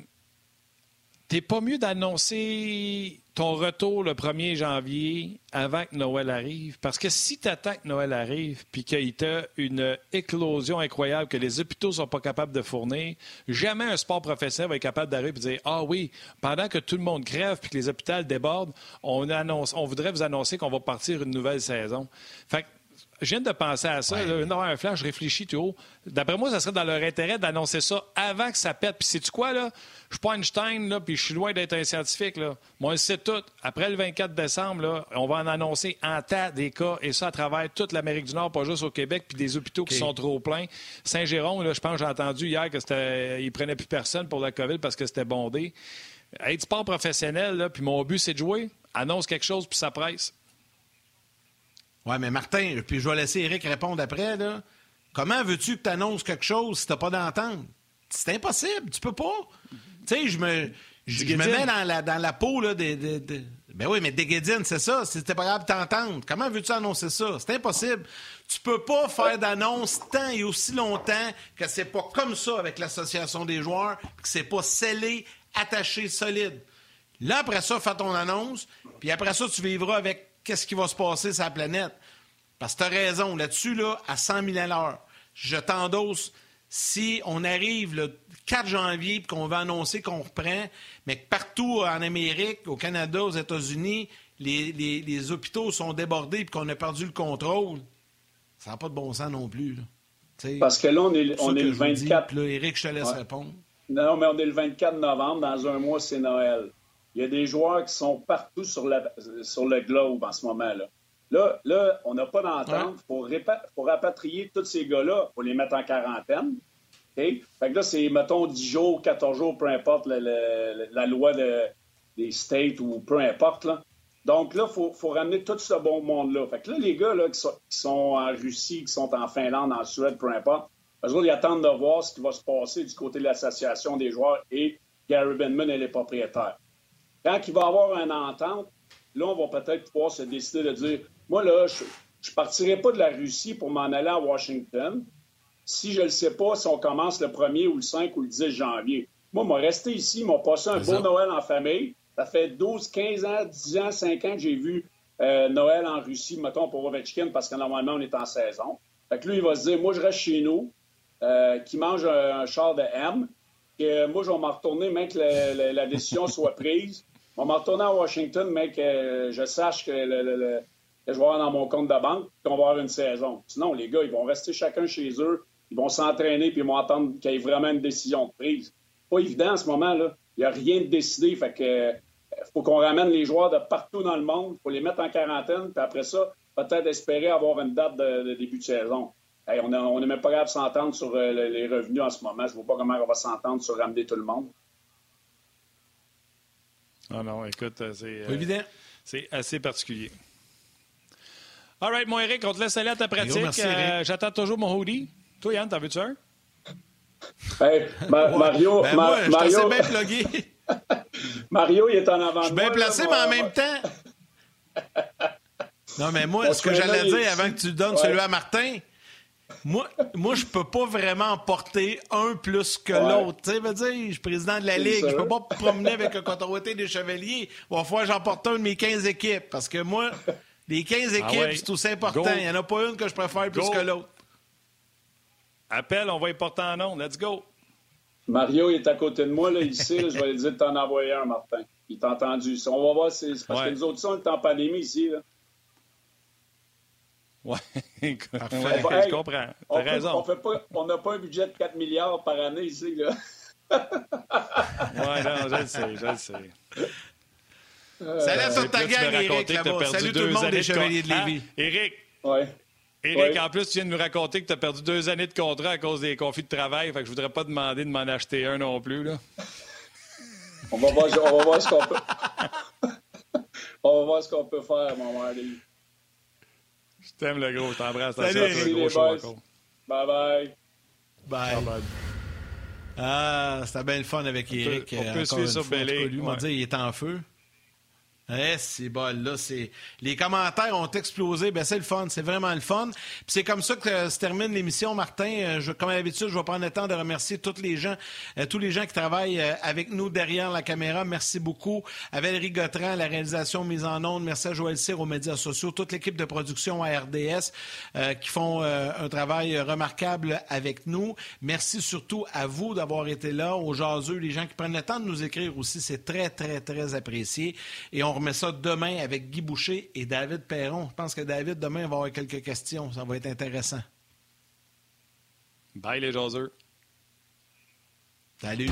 Speaker 2: T'es pas mieux d'annoncer ton retour le 1er janvier avant que Noël arrive? Parce que si tu attends que Noël arrive puis qu'il y a une éclosion incroyable que les hôpitaux ne sont pas capables de fournir, jamais un sport professionnel va être capable d'arriver et dire Ah oui, pendant que tout le monde crève puis que les hôpitaux débordent, on, annonce, on voudrait vous annoncer qu'on va partir une nouvelle saison. Fait je viens de penser à ça. Ouais. Là, un flash, je réfléchis tout haut. D'après moi, ça serait dans leur intérêt d'annoncer ça avant que ça pète. Puis, sais-tu quoi, là? Je suis pas Einstein, là, puis je suis loin d'être un scientifique, là. Moi, c'est tout. Après le 24 décembre, là, on va en annoncer en tas des cas, et ça à travers toute l'Amérique du Nord, pas juste au Québec, puis des hôpitaux qui sont trop pleins. Saint-Jérôme, là, je pense, j'ai entendu hier que c'était, ils prenaient plus personne pour la COVID parce que c'était bondé. Être sport professionnel, là, puis mon but, c'est de jouer. Annonce quelque chose, puis ça presse.
Speaker 1: Oui, mais Martin, puis je vais laisser Eric répondre après. Là. Comment veux-tu que tu annonces quelque chose si tu n'as pas d'entente? C'est impossible. Tu peux pas. Tu sais, je me, je, me mets dans la, dans la peau là, des, Ben oui, mais Deguedine, c'est ça. C'était pas grave de t'entendre. Comment veux-tu annoncer ça? C'est impossible. Tu peux pas faire d'annonce tant et aussi longtemps que c'est pas comme ça avec l'association des joueurs, que c'est pas scellé, attaché, solide. Là, après ça, fais ton annonce, puis après ça, tu vivras avec qu'est-ce qui va se passer sur la planète. Parce que tu as raison, là-dessus, là, à 100 000 à l'heure, je t'endosse. Si on arrive le 4 janvier et qu'on va annoncer qu'on reprend, mais que partout en Amérique, au Canada, aux États-Unis, les, hôpitaux sont débordés et qu'on a perdu le contrôle, ça n'a pas de bon sens non plus.
Speaker 4: Parce que là, on est, on est le 24.
Speaker 1: là, Éric, je te laisse répondre.
Speaker 4: Non, mais on est le 24 novembre. Dans un mois, c'est Noël. Il y a des joueurs qui sont partout sur, sur le globe en ce moment-là. Là, là on n'a pas d'entente. Il faut, rapatrier tous ces gars-là pour les mettre en quarantaine. Fait que là, c'est, mettons, 10 jours, 14 jours, peu importe la loi des States ou peu importe. Donc là, il faut, ramener tout ce bon monde-là. Fait que là, les gars là, qui, sont, en Russie, qui sont en Finlande, en Suède, peu importe, eux autres, ils attendent de voir ce qui va se passer du côté de l'association des joueurs et Gary Benman et les propriétaires. Quand il va y avoir une entente, là, on va peut-être pouvoir se décider de dire Moi, là, je ne partirai pas de la Russie pour m'en aller à Washington si je ne le sais pas si on commence le 1er ou le 5 ou le 10 janvier. Moi, je rester ici, m'a passé un beau Noël en famille. Ça fait 12, 15 ans, 10 ans, 5 ans que j'ai vu euh, Noël en Russie, mettons, pour Ovechkin, parce que normalement, on est en saison. Fait que lui, il va se dire, moi, je reste chez nous, euh, qui mange un, char de M, que moi, je vais m'en retourner, même que la décision soit prise. On va retourner à Washington, mais que je sache que, je vais avoir dans mon compte de banque qu'on va avoir une saison. Sinon, les gars, ils vont rester chacun chez eux, ils vont s'entraîner, puis ils vont attendre qu'il y ait vraiment une décision de prise. Pas évident en ce moment-là. Il n'y a rien de décidé. Fait que euh, faut qu'on ramène les joueurs de partout dans le monde, faut les mettre en quarantaine, puis après ça, peut-être espérer avoir une date de, début de saison. on n'est même pas capable de s'entendre sur euh, les revenus en ce moment. Je ne vois pas comment on va s'entendre sur ramener tout le monde.
Speaker 2: Non, non, écoute, euh, c'est.
Speaker 1: Euh, évident.
Speaker 2: C'est assez particulier. All right, mon Eric, on te laisse aller à ta pratique. Euh, j'attends toujours mon hoodie. Toi, Yann, t'en veux-tu un?
Speaker 4: Hey, Mario,
Speaker 1: ben moi,
Speaker 4: Mario...
Speaker 1: bien plugué.
Speaker 4: Mario, il est en avant. Je
Speaker 1: suis bien placé, mais en même temps. Non, mais moi, ce que j'allais dire avant que tu donnes celui à Martin, moi, moi je peux pas vraiment porter un plus que l'autre. Tu sais, dire, je suis président de la Ligue, je peux pas promener avec un coton des Chevaliers. Il va falloir que j'en porte un de mes 15 équipes. Parce que moi, les 15 ah équipes, c'est aussi important. Il n'y en a pas une que je préfère plus que l'autre.
Speaker 2: Appelle, on va y porter en nom. Let's go.
Speaker 4: Mario est à côté de moi, là, ici. je vais lui dire de t'en envoyer un, Martin. Il t'a entendu. On va voir, c'est parce que nous autres, on est en pandémie ici. Là.
Speaker 2: Oui, je comprends. T'as raison.
Speaker 4: on n'a pas un budget de 4 milliards par année ici. Là.
Speaker 2: oui, non, je le sais, je le sais.
Speaker 1: Euh, Salut sur ta gang, Eric, là-bas. Salut tout le monde des Chevaliers de Lévis.
Speaker 2: Ah, Éric?
Speaker 4: Oui.
Speaker 2: Éric, en plus, tu viens de nous raconter que tu as perdu deux années de contrat à cause des conflits de travail. Fait que je voudrais pas demander de m'en acheter un non plus. Là.
Speaker 4: on, va voir, on va voir ce qu'on peut. on va voir ce qu'on peut faire, mon mari.
Speaker 2: Je t'aime, le gros. Je t'embrasse.
Speaker 1: Salut,
Speaker 4: Salut les boys. Bye bye.
Speaker 1: Bye. bye. Ah, c'était bien le fun avec Eric.
Speaker 2: On peut, suivre sur Bélé.
Speaker 1: Lui m'a dit il est en feu. Eh, c'est bon, là, c'est. Les commentaires ont explosé. Ben, c'est le fun. C'est vraiment le fun. Puis c'est comme ça que se termine l'émission, Martin. Euh, je, comme d'habitude, je vais prendre le temps de remercier tous les gens, euh, tous les gens qui travaillent euh, avec nous derrière la caméra. Merci beaucoup à Valérie Gautran, la réalisation mise en onde. Merci à Joël Cyr aux médias sociaux, toute l'équipe de production à RDS qui font un travail remarquable avec nous. Merci surtout à vous d'avoir été là, aux jaseux, les gens qui prennent le temps de nous écrire aussi. C'est très, très, très apprécié. Et on remet ça demain avec Guy Boucher et David Perron. Je pense que David, demain, va avoir quelques questions. Ça va être intéressant.
Speaker 2: Bye les jaseux.
Speaker 1: Salut.